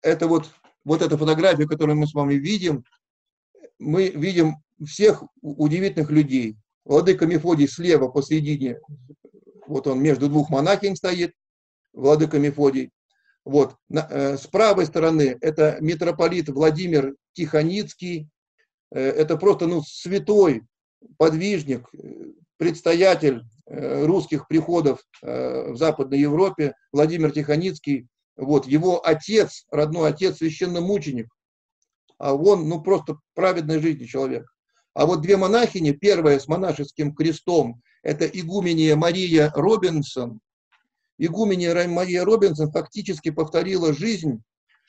Это вот, вот эта фотография, которую мы с вами видим, мы видим всех удивительных людей, Владыка Мефодий слева посередине, вот он между двух монахинь стоит, Владыка Мефодий. Вот. Э, с правой стороны это митрополит Владимир Тихоницкий, э, это просто ну, святой подвижник, предстоятель э, русских приходов в Западной Европе, Владимир Тихоницкий. Вот. Его отец, родной отец, священномученик, а он ну, просто праведной жизни человек. А вот две монахини, первая с монашеским крестом, это игуменья Мария Робинсон. Игуменья Мария Робинсон фактически повторила жизнь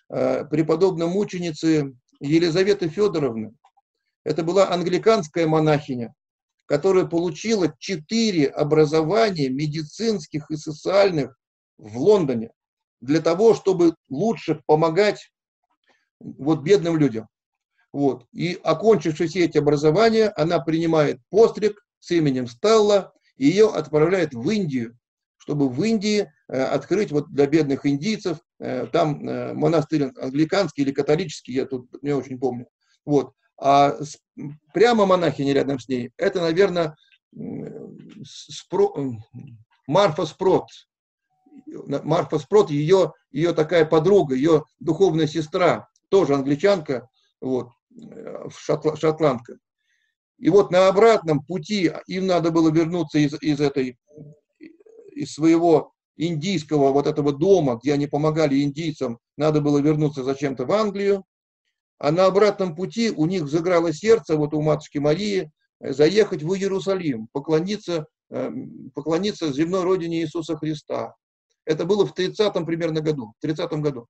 э, преподобной мученицы Елизаветы Федоровны. Это была англиканская монахиня, которая получила четыре образования медицинских и социальных в Лондоне для того, чтобы лучше помогать вот бедным людям. Вот. И окончивши все эти образования, она принимает постриг с именем Стелла, и ее отправляют в Индию, чтобы в Индии э, открыть вот для бедных индийцев, э, там э, монастырь англиканский или католический, я тут не очень помню. Вот. А с, прямо монахиня рядом с ней, это, наверное, Спро, Марфа Спрот. Марфа Спрот, ее, ее такая подруга, ее духовная сестра, тоже англичанка, вот в шотландка. И вот на обратном пути им надо было вернуться из, из этой, из своего индийского вот этого дома, где они помогали индийцам, надо было вернуться зачем-то в Англию. А на обратном пути у них заграло сердце, вот у матушки Марии, заехать в Иерусалим, поклониться, эм, поклониться земной родине Иисуса Христа. Это было в 30-м примерно году, в 30-м году.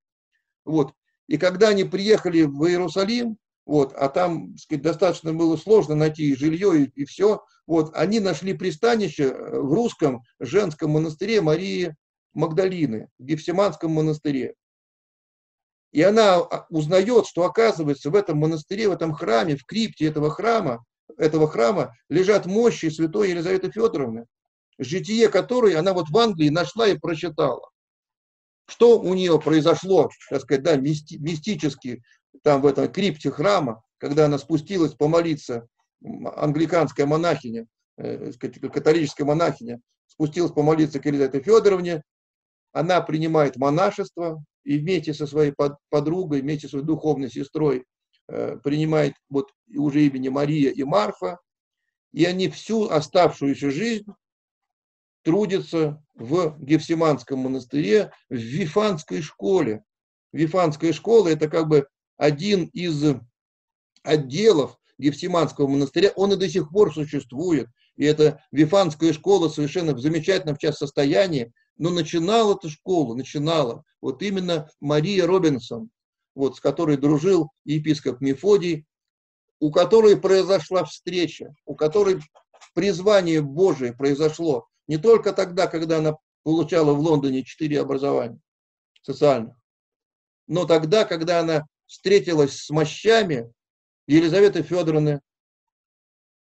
Вот. И когда они приехали в Иерусалим, вот, а там сказать, достаточно было сложно найти жилье и, и все. Вот, они нашли пристанище э, в русском женском монастыре Марии Магдалины, в Гефсиманском монастыре. И она а, узнает, что оказывается в этом монастыре, в этом храме, в крипте этого храма, этого храма лежат мощи святой Елизаветы Федоровны, житие которой она вот в Англии нашла и прочитала. Что у нее произошло, так сказать, да, мисти, мистически там в этом крипте храма, когда она спустилась помолиться, англиканская монахиня, э, католическая монахиня, спустилась помолиться к Елизавете Федоровне, она принимает монашество и вместе со своей подругой, вместе со своей духовной сестрой э, принимает вот уже имени Мария и Марфа, и они всю оставшуюся жизнь трудятся в Гефсиманском монастыре, в Вифанской школе. Вифанская школа – это как бы один из отделов Гефсиманского монастыря, он и до сих пор существует. И эта Вифанская школа совершенно в замечательном сейчас состоянии, но начинала эту школу, начинала вот именно Мария Робинсон, вот, с которой дружил епископ Мефодий, у которой произошла встреча, у которой призвание Божие произошло не только тогда, когда она получала в Лондоне четыре образования социальных, но тогда, когда она встретилась с мощами Елизаветы Федоровны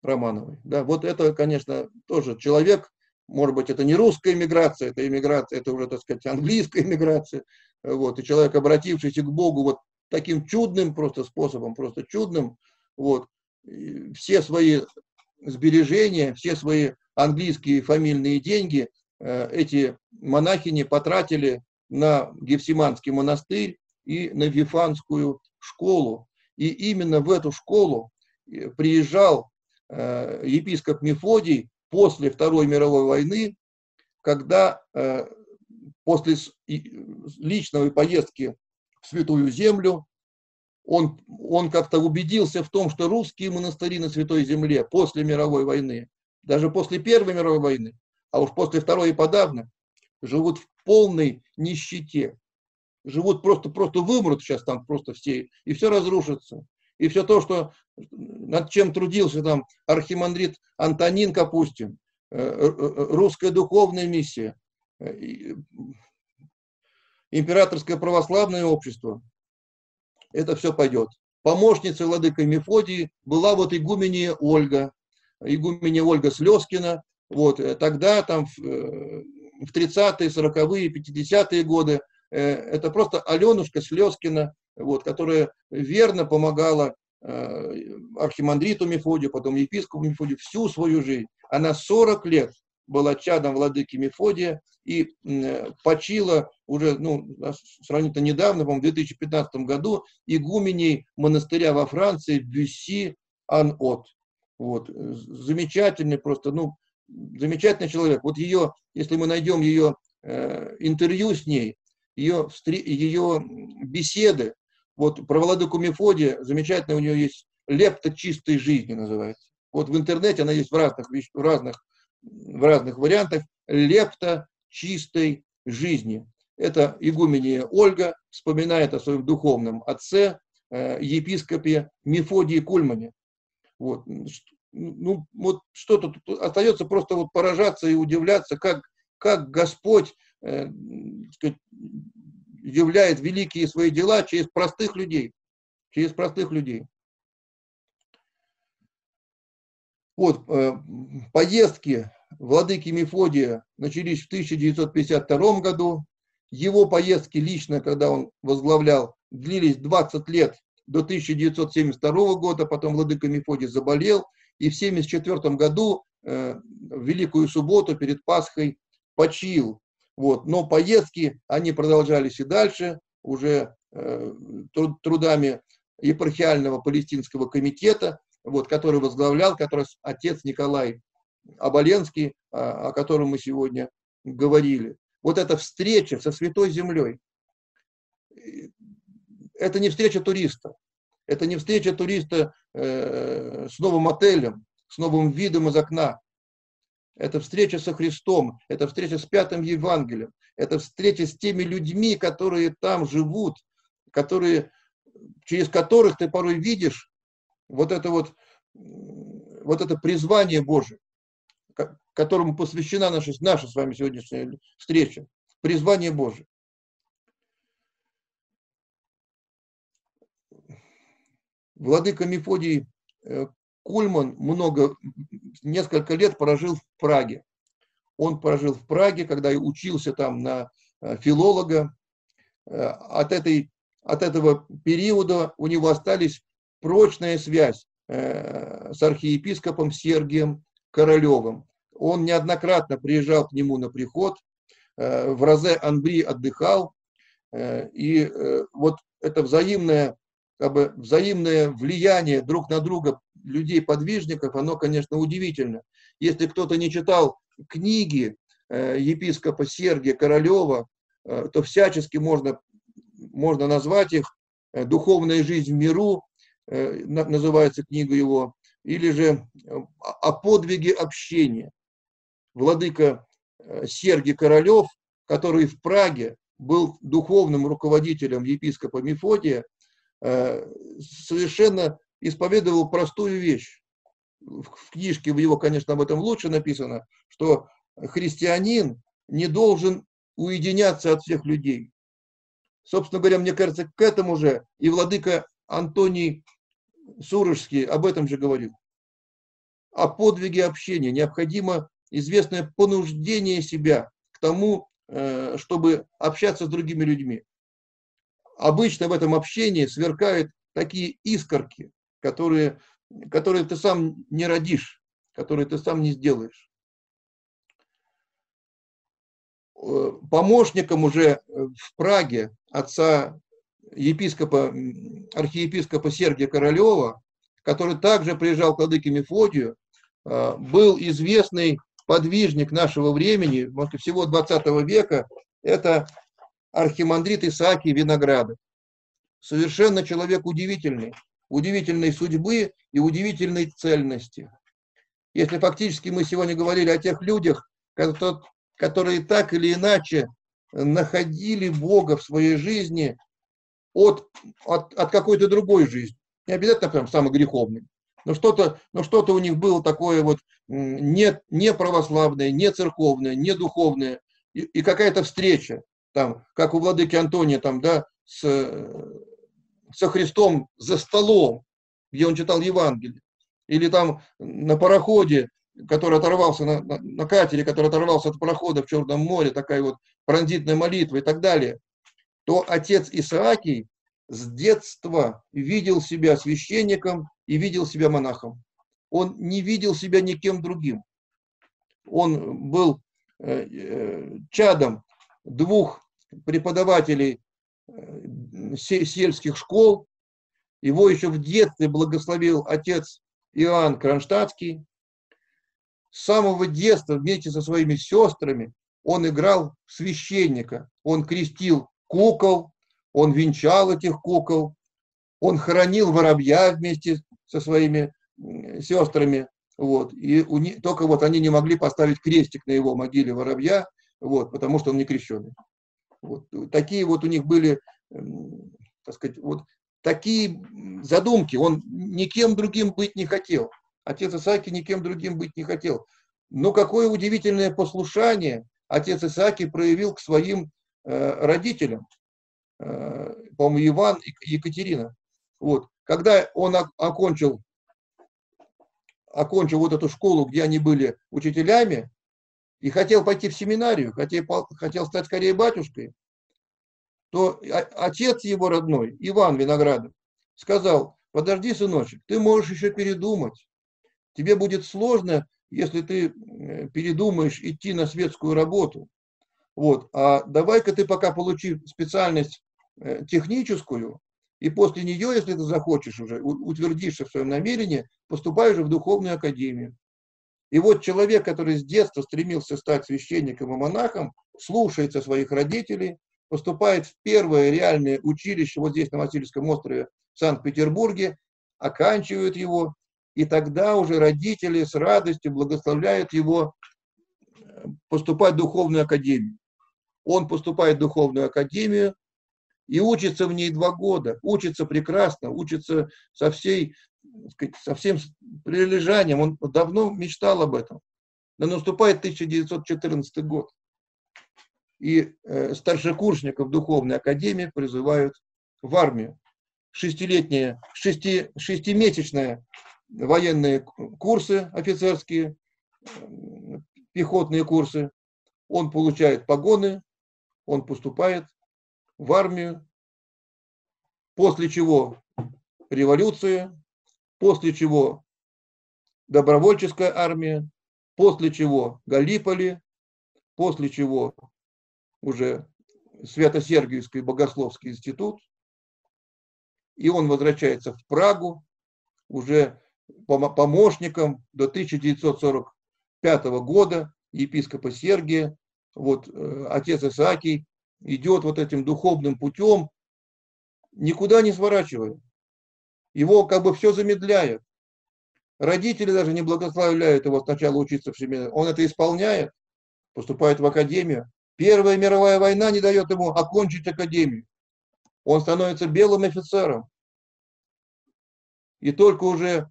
Романовой. Да, вот это, конечно, тоже человек, может быть, это не русская иммиграция, это иммиграция, это уже, так сказать, английская иммиграция, вот, и человек, обратившийся к Богу вот таким чудным просто способом, просто чудным, вот, все свои сбережения, все свои английские фамильные деньги э, эти монахини потратили на Гефсиманский монастырь и на Вифанскую школу. И именно в эту школу э, приезжал э, епископ Мефодий после Второй мировой войны, когда после личной поездки в Святую Землю он, он как-то убедился в том, что русские монастыри на Святой Земле после мировой войны, даже после Первой мировой войны, а уж после Второй и подавно, живут в полной нищете живут просто, просто вымрут сейчас там просто все, и все разрушится. И все то, что над чем трудился там архимандрит Антонин Капустин, э, э, э, русская духовная миссия, императорское православное общество, это все пойдет. Помощницей владыка Мефодии была вот игуменья Ольга, игуменья Ольга Слезкина. Вот, тогда там в 30-е, 40-е, 50-е годы Э, это просто Аленушка Слезкина, вот, которая верно помогала э, архимандриту Мефодию, потом епископу Мефодию всю свою жизнь. Она 40 лет была чадом владыки Мефодия и почила уже ну, сравнительно недавно, по-моему, в 2015 году, игуменей монастыря во Франции Бюсси Ан-От. Вот. Замечательный просто, ну, замечательный человек. Вот ее, если мы найдем ее э, интервью с ней, ее, ее беседы, вот про Владыку Мефодия, замечательно у нее есть «Лепта чистой жизни» называется. Вот в интернете она есть в разных, в разных, в разных вариантах. «Лепта чистой жизни». Это игуменья Ольга вспоминает о своем духовном отце, э, епископе Мефодии Кульмане. Вот. Ну, вот что тут остается просто вот поражаться и удивляться, как, как Господь э, сказать, являет великие свои дела через простых людей. Через простых людей. Вот, э, поездки владыки Мефодия начались в 1952 году. Его поездки лично, когда он возглавлял, длились 20 лет до 1972 года, потом владыка Мефодий заболел, и в 1974 году, э, в Великую Субботу перед Пасхой, почил. Вот. Но поездки, они продолжались и дальше, уже э, трудами епархиального палестинского комитета, вот, который возглавлял раз отец Николай Оболенский, о, о котором мы сегодня говорили. Вот эта встреча со Святой Землей, это не встреча туриста, это не встреча туриста э, с новым отелем, с новым видом из окна, это встреча со Христом, это встреча с Пятым Евангелием, это встреча с теми людьми, которые там живут, которые, через которых ты порой видишь вот это вот, вот это призвание Божие, которому посвящена наша, наша с вами сегодняшняя встреча. Призвание Божие. Владыка Мефодий э, Кульман много, несколько лет прожил в Праге. Он прожил в Праге, когда учился там на э, филолога. Э, от, этой, от этого периода у него остались прочная связь э, с архиепископом Сергием Королевым. Он неоднократно приезжал к нему на приход. в Розе Анбри отдыхал. И вот это взаимное, как бы, взаимное влияние друг на друга людей-подвижников, оно, конечно, удивительно. Если кто-то не читал книги епископа Сергия Королева, то всячески можно, можно назвать их «Духовная жизнь в миру», называется книга его, или же о подвиге общения. Владыка э, Сергий Королев, который в Праге был духовным руководителем епископа Мефодия, э, совершенно исповедовал простую вещь. В книжке в его, конечно, об этом лучше написано, что христианин не должен уединяться от всех людей. Собственно говоря, мне кажется, к этому же и владыка Антоний Сурожский об этом же говорил. О подвиге общения. Необходимо известное понуждение себя к тому, э, чтобы общаться с другими людьми. Обычно в этом общении сверкают такие искорки, которые, которые ты сам не родишь, которые ты сам не сделаешь. Э, помощником уже в Праге отца епископа, архиепископа Сергия Королева, который также приезжал к владыке Мефодию, а, был известный подвижник нашего времени, может, всего 20 века, это архимандрит Исаакий Виноградов. Совершенно человек удивительный, удивительной судьбы и удивительной цельности. Если фактически мы сегодня говорили о тех людях, которые так или иначе находили Бога в своей жизни от, от, от какой-то другой жизни. Не обязательно прям самый греховный. Но что-то, но что-то у них было такое вот не, не православное, не церковное, не духовное. И, и какая-то встреча, там, как у владыки Антония, там, да, с, со Христом за столом, где он читал Евангелие. Или там на пароходе, который оторвался на, на, на катере, который оторвался от парохода в Черном море, такая вот пронзительная молитва и так далее то отец Исаакий с детства видел себя священником и видел себя монахом. Он не видел себя никем другим. Он был э, э, чадом двух преподавателей э, сельских школ. Его еще в детстве благословил отец Иоанн Кронштадтский. С самого детства вместе со своими сестрами он играл священника. Он крестил кукол, он венчал этих кукол, он хоронил воробья вместе со своими сестрами, вот, и у них, только вот они не могли поставить крестик на его могиле воробья, вот, потому что он не крещенный. Вот, такие вот у них были, так сказать, вот такие задумки. Он никем другим быть не хотел. Отец Исааки никем другим быть не хотел. Но какое удивительное послушание отец Исааки проявил к своим родителям, э, по-моему, Иван и Екатерина. Вот. Когда он окончил, окончил вот эту школу, где они были учителями, и хотел пойти в семинарию, хотел, хотел стать скорее батюшкой, то отец его родной, Иван Виноградов, сказал, подожди, сыночек, ты можешь еще передумать. Тебе будет сложно, если ты э, передумаешь идти на светскую работу. Вот. А давай-ка ты пока получи специальность э, техническую, и после нее, если ты захочешь уже, утвердишься в своем намерении, поступаешь в духовную академию. И вот человек, который с детства стремился стать священником и монахом, слушается своих родителей, поступает в первое реальное училище вот здесь, на Васильевском острове, в Санкт-Петербурге, оканчивают его, и тогда уже родители с радостью благословляют его э, поступать в духовную академию он поступает в духовную академию и учится в ней два года, учится прекрасно, учится со, всей, со всем прилежанием, он давно мечтал об этом. Но наступает 1914 год, и э, старшекурсников духовной академии призывают в армию. Шестилетние, шести, шестимесячные военные курсы офицерские, пехотные курсы. Он получает погоны, он поступает в армию, после чего революция, после чего добровольческая армия, после чего Галиполи, после чего уже Свято-Сергиевский богословский институт, и он возвращается в Прагу уже помощником до 1945 года епископа Сергия. Вот э, отец Исаакий идет вот этим духовным путем, никуда не сворачивая. Его как бы все замедляет. Родители даже не благословляют его сначала учиться в семинаре. Он это исполняет, поступает в академию. Первая мировая война не дает ему окончить академию. Он становится белым офицером. И только уже,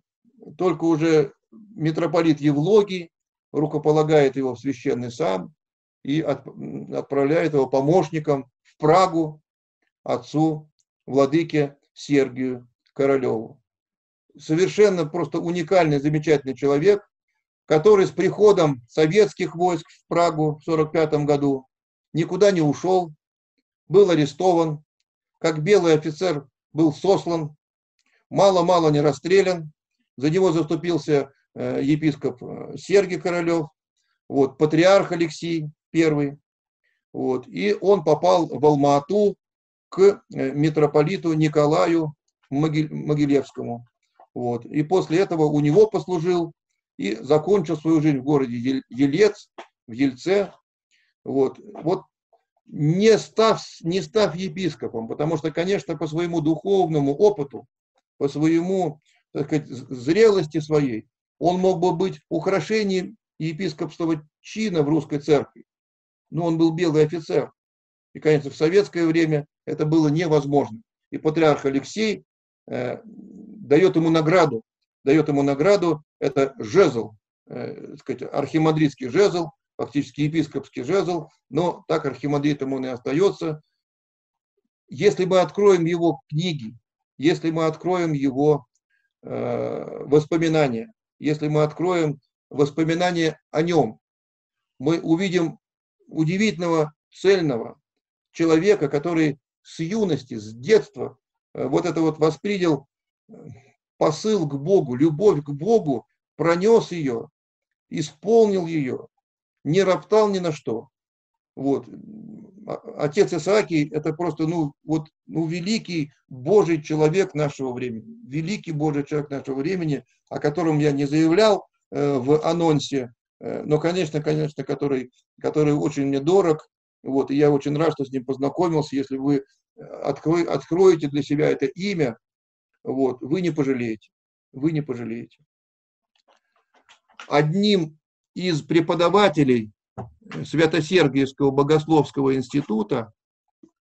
только уже митрополит Евлогий рукополагает его в священный сан и отправляет его помощником в Прагу отцу владыке Сергию Королеву. Совершенно просто уникальный, замечательный человек, который с приходом советских войск в Прагу в 1945 году никуда не ушел, был арестован, как белый офицер был сослан, мало-мало не расстрелян, за него заступился э, епископ э, Сергий Королев, вот, патриарх Алексей I, вот, и он попал в Алмату к э, митрополиту Николаю Могилевскому. Вот. И после этого у него послужил и закончил свою жизнь в городе Елец, в Ельце. Вот. Вот не став, не став епископом, потому что, конечно, по своему духовному опыту, по своему, так сказать, зрелости своей, он мог бы быть украшением епископского чина в русской церкви. Но он был белый офицер. И, конечно, в советское время это было невозможно. И патриарх Алексей э, дает ему награду, дает ему награду, это жезл, э, сказать, архимандритский жезл, фактически епископский жезл, но так архимандритом он и остается. Если мы откроем его книги, если мы откроем его э, воспоминания, если мы откроем воспоминания о нем, мы увидим удивительного, цельного человека, который с юности, с детства э, вот это вот воспринял э, посыл к Богу, любовь к Богу, пронес ее, исполнил ее, не роптал ни на что. Вот. А, отец Исаакий – это просто ну, вот, ну, великий Божий человек нашего времени. Великий Божий человек нашего времени, о котором я не заявлял э, в анонсе, но, конечно, конечно, который, который очень мне дорог. Вот, и я очень рад, что с ним познакомился. Если вы э, открой, откроете для себя это имя, вот, вы не пожалеете. Вы не пожалеете. Одним из преподавателей Свято-Сергиевского богословского института,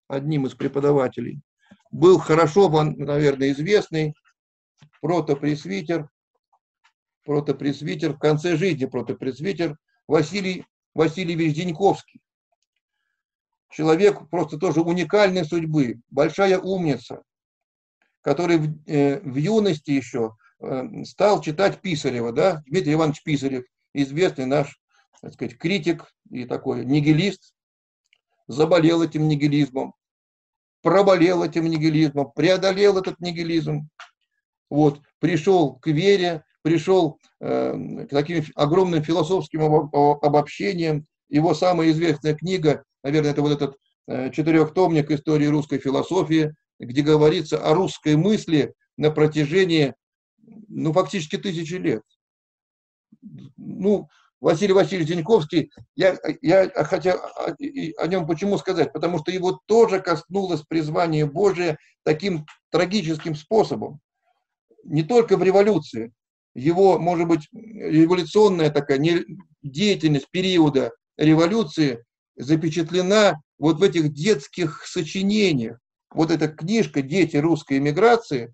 одним из преподавателей, был хорошо, наверное, известный протопресвитер, протопресвитер, в конце жизни протопресвитер Василий Васильевич Деньковский. Человек просто тоже уникальной судьбы, большая умница, который в, э, в юности еще э, стал читать Писарева, да, Дмитрий Иванович Писарев, известный наш, так сказать, критик и такой нигилист, заболел этим нигилизмом, проболел этим нигилизмом, преодолел этот нигилизм, вот, пришел к вере, пришел э, к таким огромным философским обобщениям. Его самая известная книга, наверное, это вот этот э, четырехтомник истории русской философии, где говорится о русской мысли на протяжении, ну, фактически тысячи лет ну, Василий Васильевич Зиньковский, я, я хотел о, о нем почему сказать? Потому что его тоже коснулось призвание Божие таким трагическим способом. Не только в революции. Его, может быть, революционная такая не, деятельность периода революции запечатлена вот в этих детских сочинениях. Вот эта книжка «Дети русской эмиграции»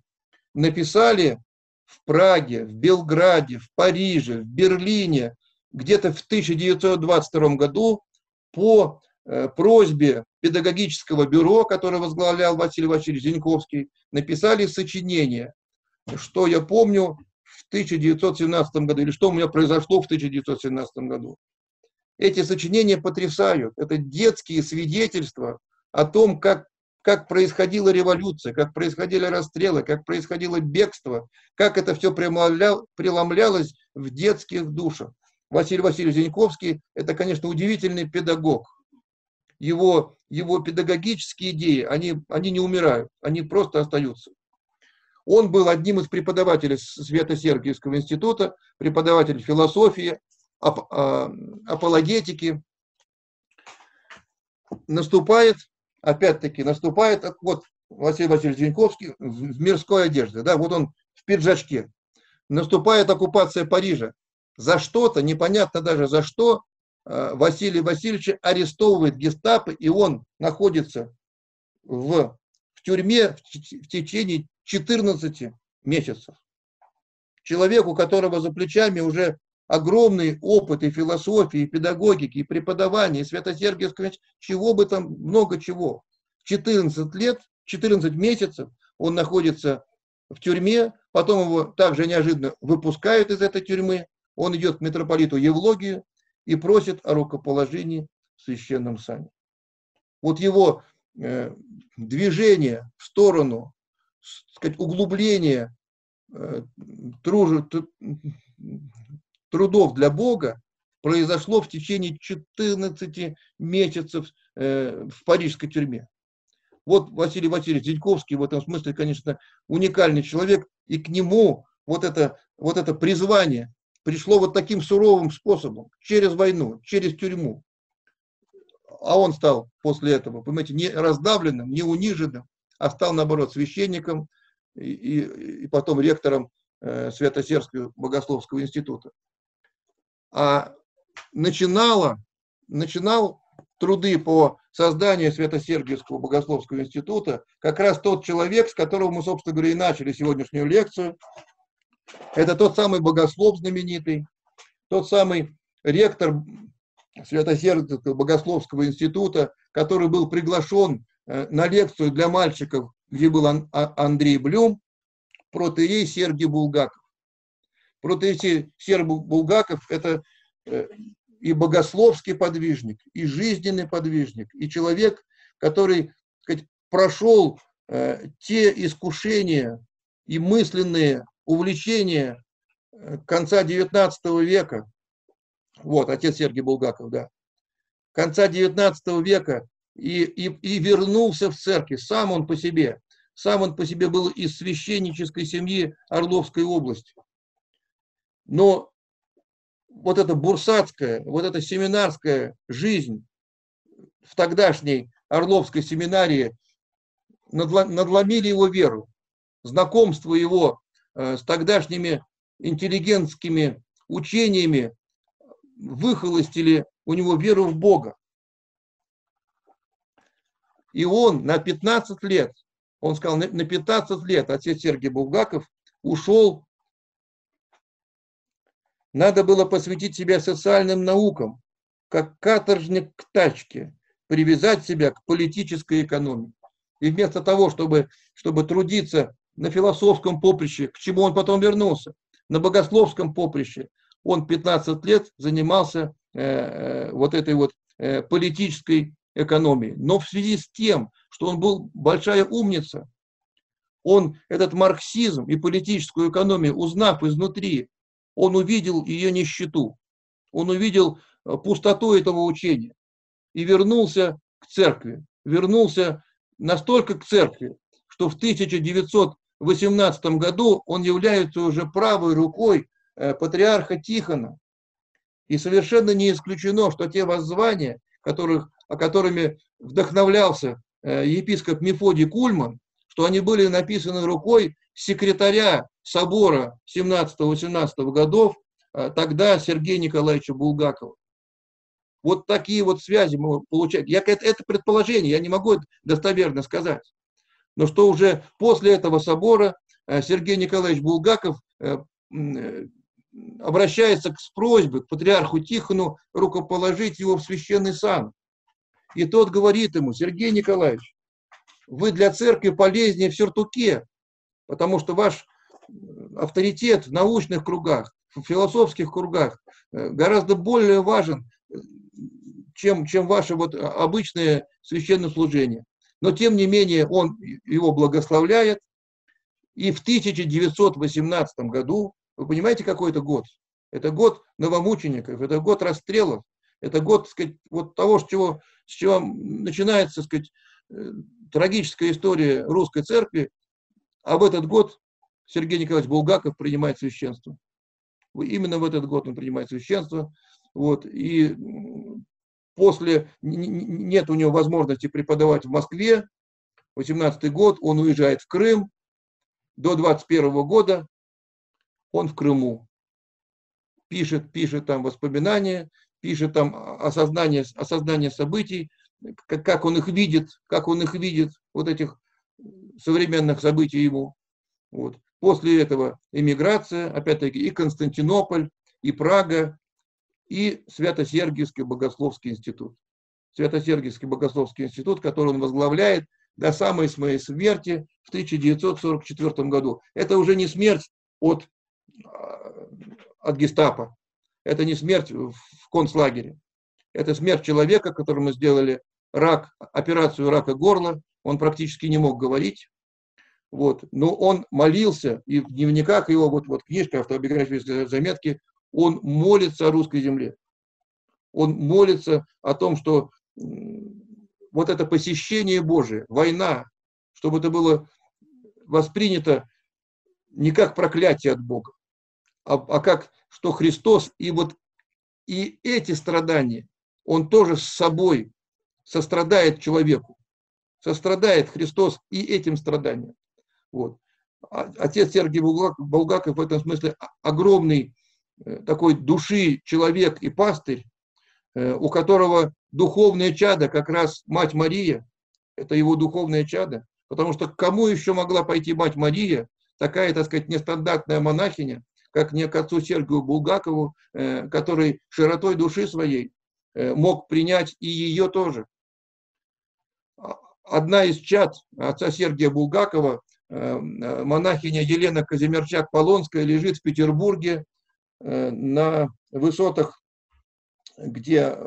написали в Праге, в Белграде, в Париже, в Берлине, где-то в 1922 году по э, просьбе педагогического бюро, которое возглавлял Василий Васильевич Зиньковский, написали сочинение, что я помню 1917 году, или что у меня произошло в 1917 году. Эти сочинения потрясают. Это детские свидетельства о том, как как происходила революция, как происходили расстрелы, как происходило бегство, как это все преломлялось в детских душах. Василий Васильевич Зиньковский – это, конечно, удивительный педагог. его, его педагогические идеи, они, они не умирают, они просто остаются. Он был одним из преподавателей Свято-Сергиевского института, преподаватель философии, ап, а, апологетики. Наступает, опять-таки, наступает, вот Василий Васильевич Зиньковский в мирской одежде, да, вот он в пиджачке. Наступает оккупация Парижа. За что-то, непонятно даже за что, а, Василий Васильевич арестовывает гестапо, и он находится в, в тюрьме в течение 14 месяцев. Человек, у которого за плечами уже огромный опыт и философии, и педагогики, и преподавания, и Свято-Сергиевского, чего бы там, много чего. 14 лет, 14 месяцев он находится в тюрьме, потом его также неожиданно выпускают из этой тюрьмы, он идет к митрополиту Евлогию и просит о рукоположении в священном сане. Вот его э, движение в сторону сказать, углубление э, трудов для Бога произошло в течение 14 месяцев э, в парижской тюрьме. Вот Василий Васильевич Зиньковский в этом смысле, конечно, уникальный человек, и к нему вот это, вот это призвание пришло вот таким суровым способом, через войну, через тюрьму. А он стал после этого, понимаете, не раздавленным, не униженным, а стал, наоборот, священником и, и, и потом ректором э, Свято-Сербского богословского института. А начинала, начинал труды по созданию Свято-Сергиевского богословского института как раз тот человек, с которого мы, собственно говоря, и начали сегодняшнюю лекцию. Это тот самый богослов знаменитый, тот самый ректор Свято-Сергиевского богословского института, который был приглашен на лекцию для мальчиков, где был а, Андрей Блюм, протеерей Сергей Булгаков. Протеерей Сергей Булгаков – это э, и богословский подвижник, и жизненный подвижник, и человек, который сказать, прошел э, те искушения и мысленные увлечения конца XIX века, вот, отец Сергей Булгаков, да, конца XIX века, и, и, и вернулся в церковь. Сам он по себе. Сам он по себе был из священнической семьи Орловской области. Но вот эта бурсатская, вот эта семинарская жизнь в тогдашней Орловской семинарии надломили его веру. Знакомство его э, с тогдашними интеллигентскими учениями выхолостили у него веру в Бога. И он на 15 лет, он сказал, на 15 лет отец Сергей Булгаков ушел. Надо было посвятить себя социальным наукам, как каторжник к тачке, привязать себя к политической экономии. И вместо того, чтобы, чтобы трудиться на философском поприще, к чему он потом вернулся, на богословском поприще, он 15 лет занимался э, э, вот этой вот э, политической экономии. Но в связи с тем, что он был большая умница, он этот марксизм и политическую экономию, узнав изнутри, он увидел ее нищету, он увидел э, пустоту этого учения и вернулся к церкви, вернулся настолько к церкви, что в 1918 году он является уже правой рукой э, патриарха Тихона. И совершенно не исключено, что те воззвания, которых которыми вдохновлялся э, епископ Мефодий Кульман, что они были написаны рукой секретаря собора 17-18 годов, э, тогда Сергея Николаевича Булгакова. Вот такие вот связи мы получаем. Я, это, это предположение, я не могу это достоверно сказать. Но что уже после этого собора э, Сергей Николаевич Булгаков обращается с просьбой к патриарху Тихону рукоположить его в священный сан. И тот говорит ему, Сергей Николаевич, вы для церкви полезнее в сюртуке, потому что ваш авторитет в научных кругах, в философских кругах э, гораздо более важен, чем, чем ваше вот обычное священнослужение. Но тем не менее он его благословляет. И в 1918 году, вы понимаете, какой это год? Это год новомучеников, это год расстрелов, Это год, так сказать, вот того, с чего, с чего начинается, так сказать, э, трагическая история русской церкви, а в этот год Сергей Николаевич Булгаков принимает священство. Именно в этот год он принимает священство. Вот, и после нет у него возможности преподавать в Москве. 18 год он уезжает в Крым. До 21 года он в Крыму. Пишет, пишет там воспоминания, пишет там осознание, осознание событий, как он их видит, как он их видит, вот этих современных событий ему. Вот. После этого эмиграция, опять-таки, и Константинополь, и Прага, и Свято-Сергиевский богословский институт. Свято-Сергиевский богословский институт, который он возглавляет до самой своей смерти в 1944 году. Это уже не смерть от, а, от гестапо, это не смерть в концлагере. Это смерть человека, которому сделали рак, операцию рака горла. Он практически не мог говорить. Вот. Но он молился, и в дневниках его, вот, вот книжка автобиографические заметки, он молится о русской земле. Он молится о том, что вот это посещение Божие, война, чтобы это было воспринято не как проклятие от Бога, а, а как что Христос и вот и эти страдания, Он тоже с собой сострадает человеку. Сострадает Христос и этим страданиям. Вот. А, отец Сергий Булгаков в этом смысле огромный э, такой души человек и пастырь, э, у которого духовное чадо, как раз Мать Мария, это его духовное чадо, потому что к кому еще могла пойти Мать Мария, такая, так сказать, нестандартная монахиня, как не к отцу Сергию Булгакову, э, который широтой души своей мог принять и ее тоже. А, одна из чад отца Сергия Булгакова э, монахиня Елена Казимирчак-Полонская лежит в Петербурге э, на высотах, где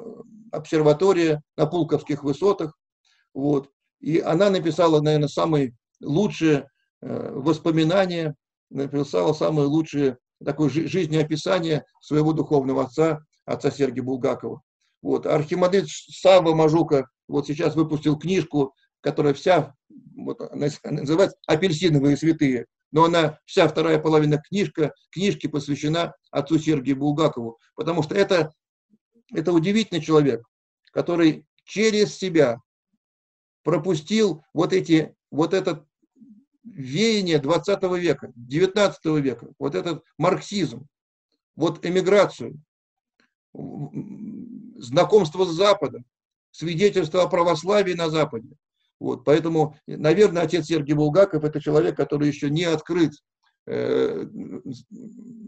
обсерватория, на Пулковских высотах. Вот. И она написала, наверное, самые лучшие э, воспоминания, написала самые лучшие такое жизнеописание своего духовного отца, отца Сергия Булгакова. Вот. Архимандрит Сава Мажука вот сейчас выпустил книжку, которая вся вот называется «Апельсиновые святые», но она, вся вторая половина книжка, книжки посвящена отцу Сергию Булгакову, потому что это, это удивительный человек, который через себя пропустил вот эти, вот этот веяние 20 века, 19 века, вот этот марксизм, вот эмиграцию, знакомство с Западом, свидетельство о православии на Западе. Вот, поэтому, наверное, отец Сергей Булгаков – это человек, который еще не открыт э,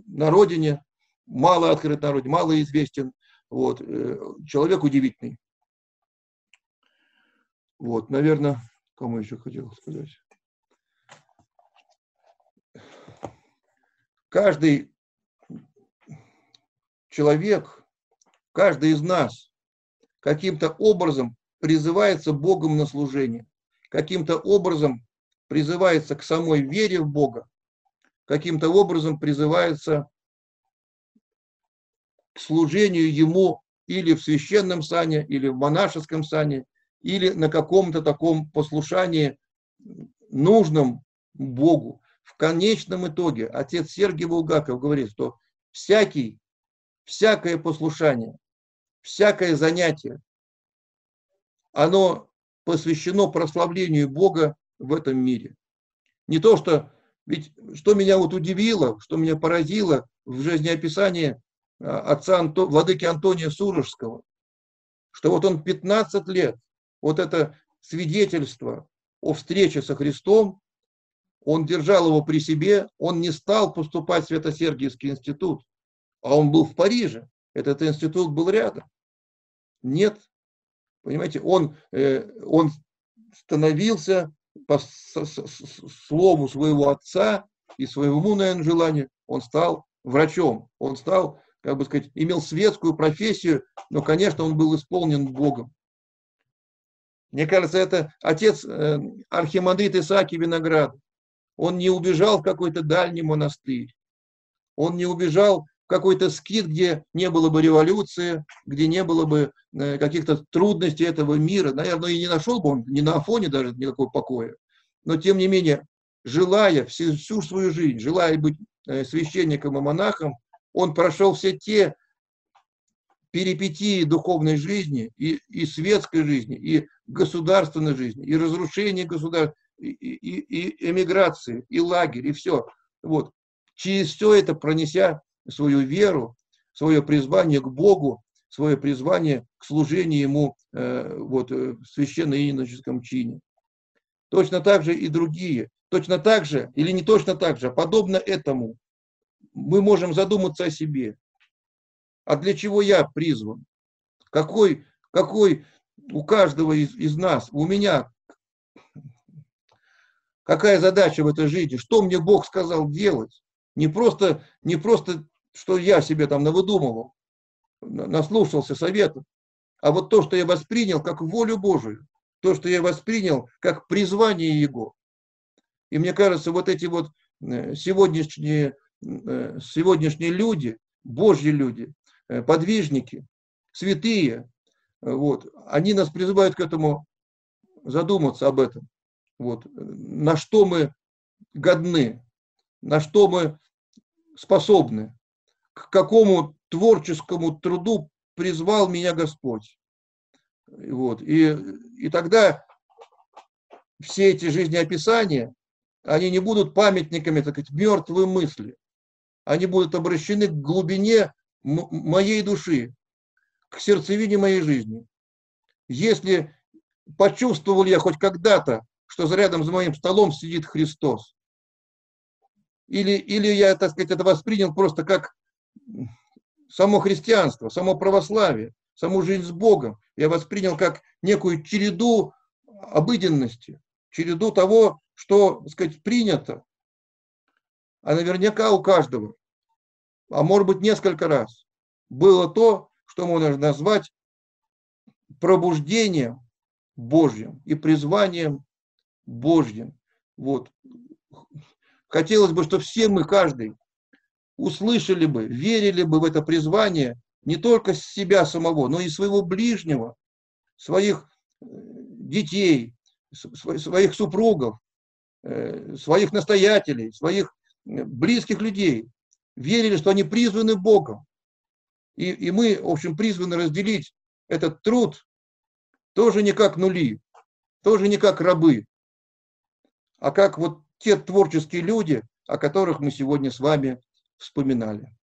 на родине, мало открыт на родине, мало известен. Вот, э, человек удивительный. Вот, наверное, кому еще хотел сказать? Каждый человек, каждый из нас каким-то образом призывается Богом на служение, каким-то образом призывается к самой вере в Бога, каким-то образом призывается к служению Ему или в священном сане, или в монашеском сане, или на каком-то таком послушании нужном Богу. В конечном итоге отец Сергий Булгаков говорит, что всякий, всякое послушание, всякое занятие, оно посвящено прославлению Бога в этом мире. Не то, что... Ведь что меня вот удивило, что меня поразило в жизнеописании а, отца Анто, владыки Антония Сурожского, что вот он 15 лет, вот это свидетельство о встрече со Христом, он держал его при себе, он не стал поступать в Свято-Сергиевский институт, а он был в Париже, этот институт был рядом. Нет, Понимаете, он, э, он становился по слову своего отца и своему, наверное, желанию, он стал врачом, он стал, как бы сказать, имел светскую профессию, но, конечно, он был исполнен Богом. Мне кажется, это отец э, архимандрит Исааки Виноград. Он не убежал в какой-то дальний монастырь. Он не убежал какой-то скит, где не было бы революции, где не было бы э, каких-то трудностей этого мира. Наверное, и не нашел бы он ни на Афоне даже никакого покоя. Но, тем не менее, желая всю, всю свою жизнь, желая быть э, священником и монахом, он прошел все те перипетии духовной жизни и, и светской жизни, и государственной жизни, и разрушение государства, и, и, и эмиграции, и лагерь, и все. Вот. Через все это пронеся свою веру, свое призвание к Богу, свое призвание к служению Ему э, вот, э, в священно-иноческом чине. Точно так же и другие. Точно так же, или не точно так же, а подобно этому, мы можем задуматься о себе. А для чего я призван? Какой, какой у каждого из, из нас, у меня, какая задача в этой жизни, что мне Бог сказал делать? Не просто, не просто что я себе там навыдумывал, наслушался советов, а вот то, что я воспринял как волю Божию, то, что я воспринял как призвание Его. И мне кажется, вот эти вот э, сегодняшние, э, сегодняшние люди, Божьи люди, э, подвижники, святые, вот, они нас призывают к этому задуматься об этом. Вот, на что мы годны, на что мы способны к какому творческому труду призвал меня Господь. Вот. И, и тогда все эти жизнеописания, они не будут памятниками, так сказать, мертвой мысли. Они будут обращены к глубине моей души, к сердцевине моей жизни. Если почувствовал я хоть когда-то, что рядом за моим столом сидит Христос, или, или я, так сказать, это воспринял просто как само христианство, само православие, саму жизнь с Богом. Я воспринял как некую череду обыденности, череду того, что, так сказать, принято. А наверняка у каждого, а может быть несколько раз, было то, что можно назвать пробуждением Божьим и призванием Божьим. Вот. Хотелось бы, чтобы все мы, каждый, услышали бы, верили бы в это призвание не только себя самого, но и своего ближнего, своих э, детей, своих супругов, э, своих настоятелей, своих э, близких людей. Верили, что они призваны Богом. И, и мы, в общем, призваны разделить этот труд тоже не как нули, тоже не как рабы, а как вот те творческие люди, о которых мы сегодня с вами вспоминали.